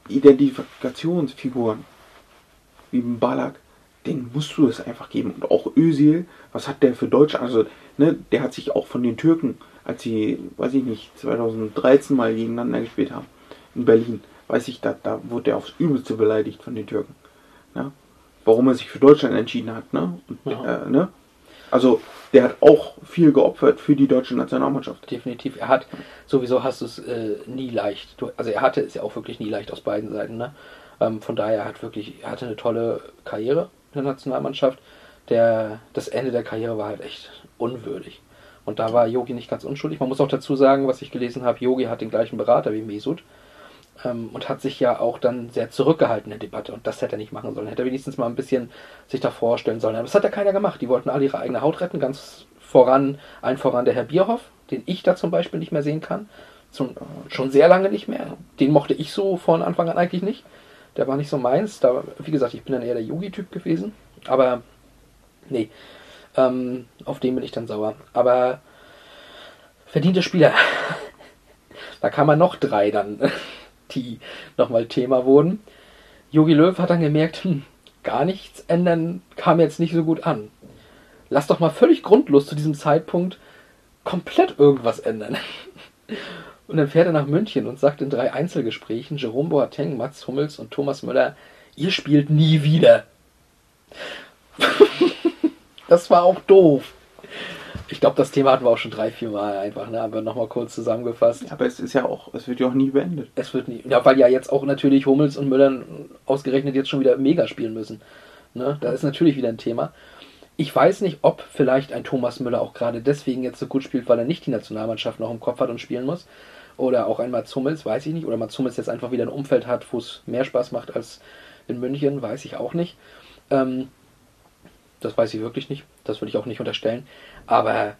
Identifikationsfiguren wie Ballack, den musst du es einfach geben. Und auch Özil, was hat der für Deutschland? Also, ne, der hat sich auch von den Türken, als sie, weiß ich nicht, 2013 mal gegeneinander gespielt haben, in Berlin, weiß ich, da, da wurde der aufs Übelste beleidigt von den Türken. Ne? Warum er sich für Deutschland entschieden hat, ne? Und, äh, ne? Also, der hat auch viel geopfert für die deutsche Nationalmannschaft. definitiv. Er hat, sowieso hast du es äh, nie leicht. Du, also er hatte es ja auch wirklich nie leicht aus beiden Seiten. Ne? Ähm, von daher hat wirklich, er hatte eine tolle Karriere in der Nationalmannschaft. Der, das Ende der Karriere war halt echt unwürdig. Und da war Yogi nicht ganz unschuldig. Man muss auch dazu sagen, was ich gelesen habe, Yogi hat den gleichen Berater wie Mesut. Ähm, und hat sich ja auch dann sehr zurückgehalten in der Debatte. Und das hätte er nicht machen sollen. Hätte er wenigstens mal ein bisschen sich da vorstellen sollen. Aber das hat ja keiner gemacht. Die wollten alle ihre eigene Haut retten. Ganz voran, ein voran der Herr Bierhoff, den ich da zum Beispiel nicht mehr sehen kann. Zum, schon sehr lange nicht mehr. Den mochte ich so von Anfang an eigentlich nicht. Der war nicht so meins. Da, wie gesagt, ich bin dann eher der Yogi-Typ gewesen. Aber nee, ähm, auf den bin ich dann sauer. Aber verdiente Spieler. da kann man noch drei dann, die nochmal Thema wurden. Jogi Löw hat dann gemerkt, hm, gar nichts ändern kam jetzt nicht so gut an. Lass doch mal völlig grundlos zu diesem Zeitpunkt komplett irgendwas ändern. Und dann fährt er nach München und sagt in drei Einzelgesprächen, Jerome Boateng, Mats Hummels und Thomas Müller, ihr spielt nie wieder. das war auch doof. Ich glaube, das Thema hatten wir auch schon drei, vier Mal einfach, ne? aber nochmal kurz zusammengefasst. Aber es ist ja auch, es wird ja auch nie beendet. Es wird nie, ja, weil ja jetzt auch natürlich Hummels und Müller ausgerechnet jetzt schon wieder mega spielen müssen. Ne? Da ist natürlich wieder ein Thema. Ich weiß nicht, ob vielleicht ein Thomas Müller auch gerade deswegen jetzt so gut spielt, weil er nicht die Nationalmannschaft noch im Kopf hat und spielen muss. Oder auch ein Mats Hummels, weiß ich nicht. Oder Mats Hummels jetzt einfach wieder ein Umfeld hat, wo es mehr Spaß macht als in München, weiß ich auch nicht. Ähm, das weiß ich wirklich nicht. Das würde ich auch nicht unterstellen. Aber,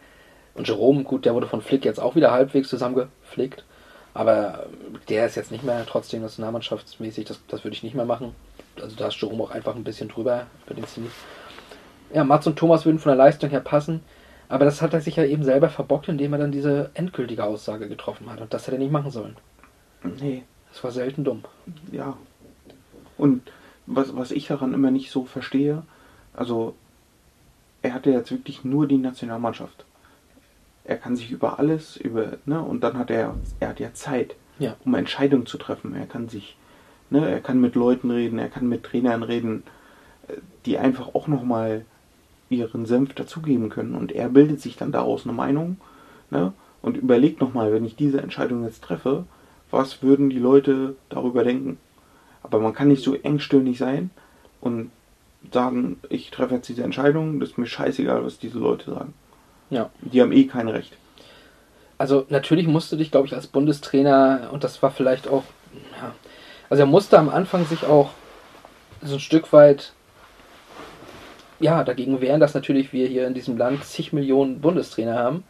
und Jerome, gut, der wurde von Flick jetzt auch wieder halbwegs zusammengeflickt. Aber der ist jetzt nicht mehr trotzdem nationalmannschaftsmäßig, das, das würde ich nicht mehr machen. Also da ist Jerome auch einfach ein bisschen drüber über den Zenit. Ja, Mats und Thomas würden von der Leistung her passen. Aber das hat er sich ja eben selber verbockt, indem er dann diese endgültige Aussage getroffen hat. Und das hätte er nicht machen sollen. Nee, Das war selten dumm. ja. Und was, was ich daran immer nicht so verstehe, also er hatte jetzt wirklich nur die Nationalmannschaft. Er kann sich über alles, über, ne, und dann hat er, er hat ja Zeit, Ja. um Entscheidungen zu treffen. Er kann sich, ne, er kann mit Leuten reden, er kann mit Trainern reden, äh, die einfach auch nochmal ihren Senf dazugeben können. Und er bildet sich dann daraus eine Meinung, ne, und überlegt nochmal, wenn ich diese Entscheidung jetzt treffe, was würden die Leute darüber denken? Aber man kann nicht so engstirnig sein und sagen, ich treffe jetzt diese Entscheidung, das ist mir scheißegal, was diese Leute sagen. Ja. Die haben eh kein Recht. Also natürlich musste dich, glaube ich, als Bundestrainer, und das war vielleicht auch, ja, also er musste am Anfang sich auch so ein Stück weit ja, dagegen wehren, dass natürlich wir hier in diesem Land zig Millionen Bundestrainer haben,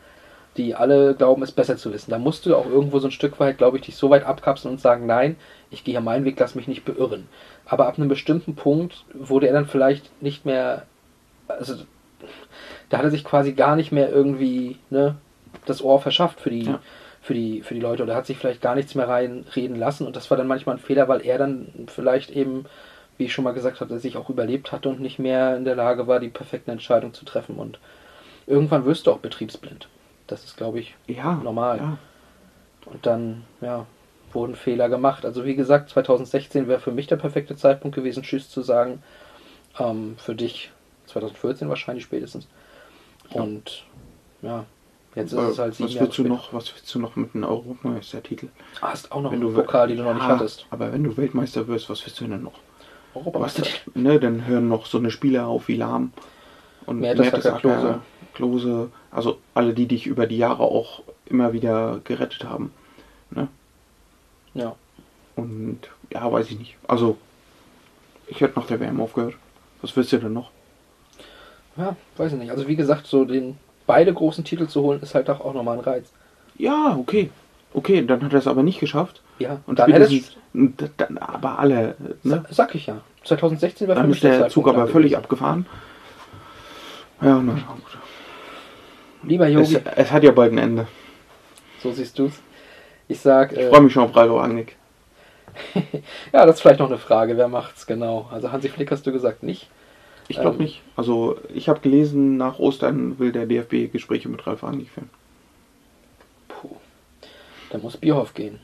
die alle glauben, es besser zu wissen. Da musst du auch irgendwo so ein Stück weit, glaube ich, dich so weit abkapseln und sagen, nein, ich gehe ja meinen Weg, lass mich nicht beirren. Aber ab einem bestimmten Punkt wurde er dann vielleicht nicht mehr, also da hat er sich quasi gar nicht mehr irgendwie ne, das Ohr verschafft für die, ja. für, die, für die Leute oder hat sich vielleicht gar nichts mehr reinreden lassen und das war dann manchmal ein Fehler, weil er dann vielleicht eben wie ich schon mal gesagt hatte, sich auch überlebt hatte und nicht mehr in der Lage war, die perfekte Entscheidung zu treffen. Und irgendwann wirst du auch betriebsblind. Das ist, glaube ich, ja, normal. Ja. Und dann, ja, wurden Fehler gemacht. Also wie gesagt, 2016 wäre für mich der perfekte Zeitpunkt gewesen, Tschüss zu sagen. Ähm, für dich 2014 wahrscheinlich spätestens. Und ja, jetzt ist es halt sieben was willst du noch, Was willst du noch mit einem Europameistertitel? Ah, hast auch noch wenn einen Pokal, den du noch nicht hattest. Aber wenn du Weltmeister wirst, was willst du denn noch? Europameister. Ne, dann hören noch so eine Spieler auf wie Lahm und Mertesacker, Klose. Klose. Also alle, die dich über die Jahre auch immer wieder gerettet haben. Ne? Ja. Und ja, weiß ich nicht. Also, ich hätte nach der WM aufgehört. Was willst du denn noch? Ja, weiß ich nicht. Also wie gesagt, so den beide großen Titel zu holen, ist halt auch nochmal ein Reiz. Ja, okay. Okay, dann hat er es aber nicht geschafft. Ja, und dann hätte es. Dann, aber alle. Ne? Sag ich ja. 2016 war für Dann ist der Zug aber völlig abgefahren. Ja, na gut. Lieber Yogi. Es, es, hat ja bald ein Ende. So siehst du es. Ich sag. Ich äh, freue mich schon auf Ralf Rangnick. ja, das ist vielleicht noch eine Frage. Wer macht's genau? Also Hansi Flick hast du gesagt nicht. Ich glaube ähm, nicht. Also ich habe gelesen, nach Ostern will der DFB Gespräche mit Ralf Rangnick führen. Puh. Da muss Bierhoff gehen.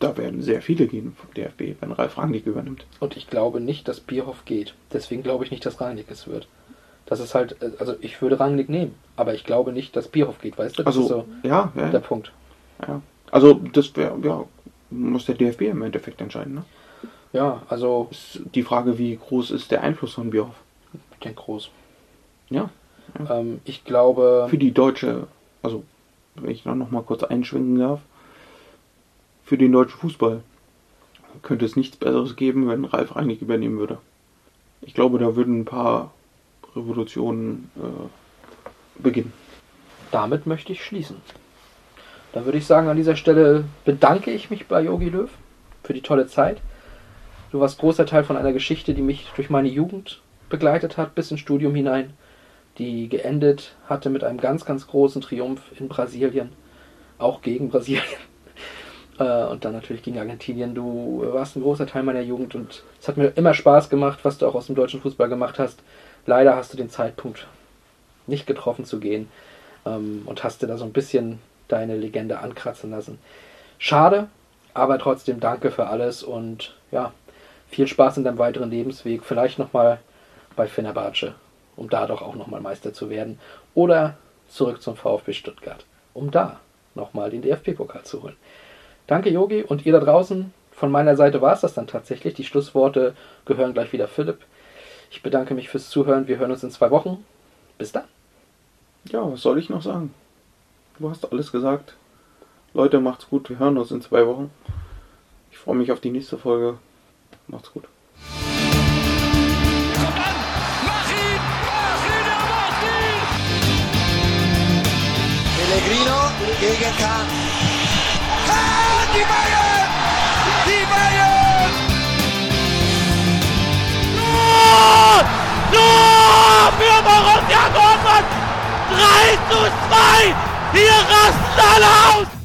Da werden sehr viele gehen vom DFB, wenn Ralf Rangnick übernimmt. Und ich glaube nicht, dass Bierhoff geht. Deswegen glaube ich nicht, dass Rangnick es wird. Das ist halt, also ich würde Rangnick nehmen, aber ich glaube nicht, dass Bierhoff geht, weißt du? Das also, ist so ja, ja, der Punkt. Ja. Also das wäre, ja, muss der DFB im Endeffekt entscheiden, ne? Ja, also. Ist die Frage, wie groß ist der Einfluss von Bierhoff? Ich denke groß. Ja. ja. Ähm, ich glaube. Für die deutsche, also wenn ich noch mal kurz einschwenken darf, für den deutschen Fußball könnte es nichts Besseres geben, wenn Ralf Rangnick übernehmen würde. Ich glaube, da würden ein paar Revolutionen äh, beginnen. Damit möchte ich schließen. Dann würde ich sagen, an dieser Stelle bedanke ich mich bei Yogi Löw für die tolle Zeit. Du warst großer Teil von einer Geschichte, die mich durch meine Jugend begleitet hat, bis ins Studium hinein, die geendet hatte mit einem ganz, ganz großen Triumph in Brasilien, auch gegen Brasilien. Äh, und dann natürlich gegen Argentinien. Du warst ein großer Teil meiner Jugend und es hat mir immer Spaß gemacht, was du auch aus dem deutschen Fußball gemacht hast. Leider hast du den Zeitpunkt nicht getroffen zu gehen ähm, und hast dir da so ein bisschen deine Legende ankratzen lassen. Schade, aber trotzdem danke für alles und ja, viel Spaß in deinem weiteren Lebensweg. Vielleicht nochmal bei Fenerbahce, um da doch auch nochmal Meister zu werden. Oder zurück zum VfB Stuttgart, um da nochmal den DFB-Pokal zu holen. Danke, Yogi. Und ihr da draußen, von meiner Seite war es das dann tatsächlich. Die Schlussworte gehören gleich wieder Philipp. Ich bedanke mich fürs Zuhören. Wir hören uns in zwei Wochen. Bis dann. Ja, was soll ich noch sagen? Du hast alles gesagt. Leute, macht's gut. Wir hören uns in zwei Wochen. Ich freue mich auf die nächste Folge. Macht's gut. Pellegrino gegen Kahn. Tor! Tor für Borussia Dortmund! 3 zu 2! Hier rasten alle aus!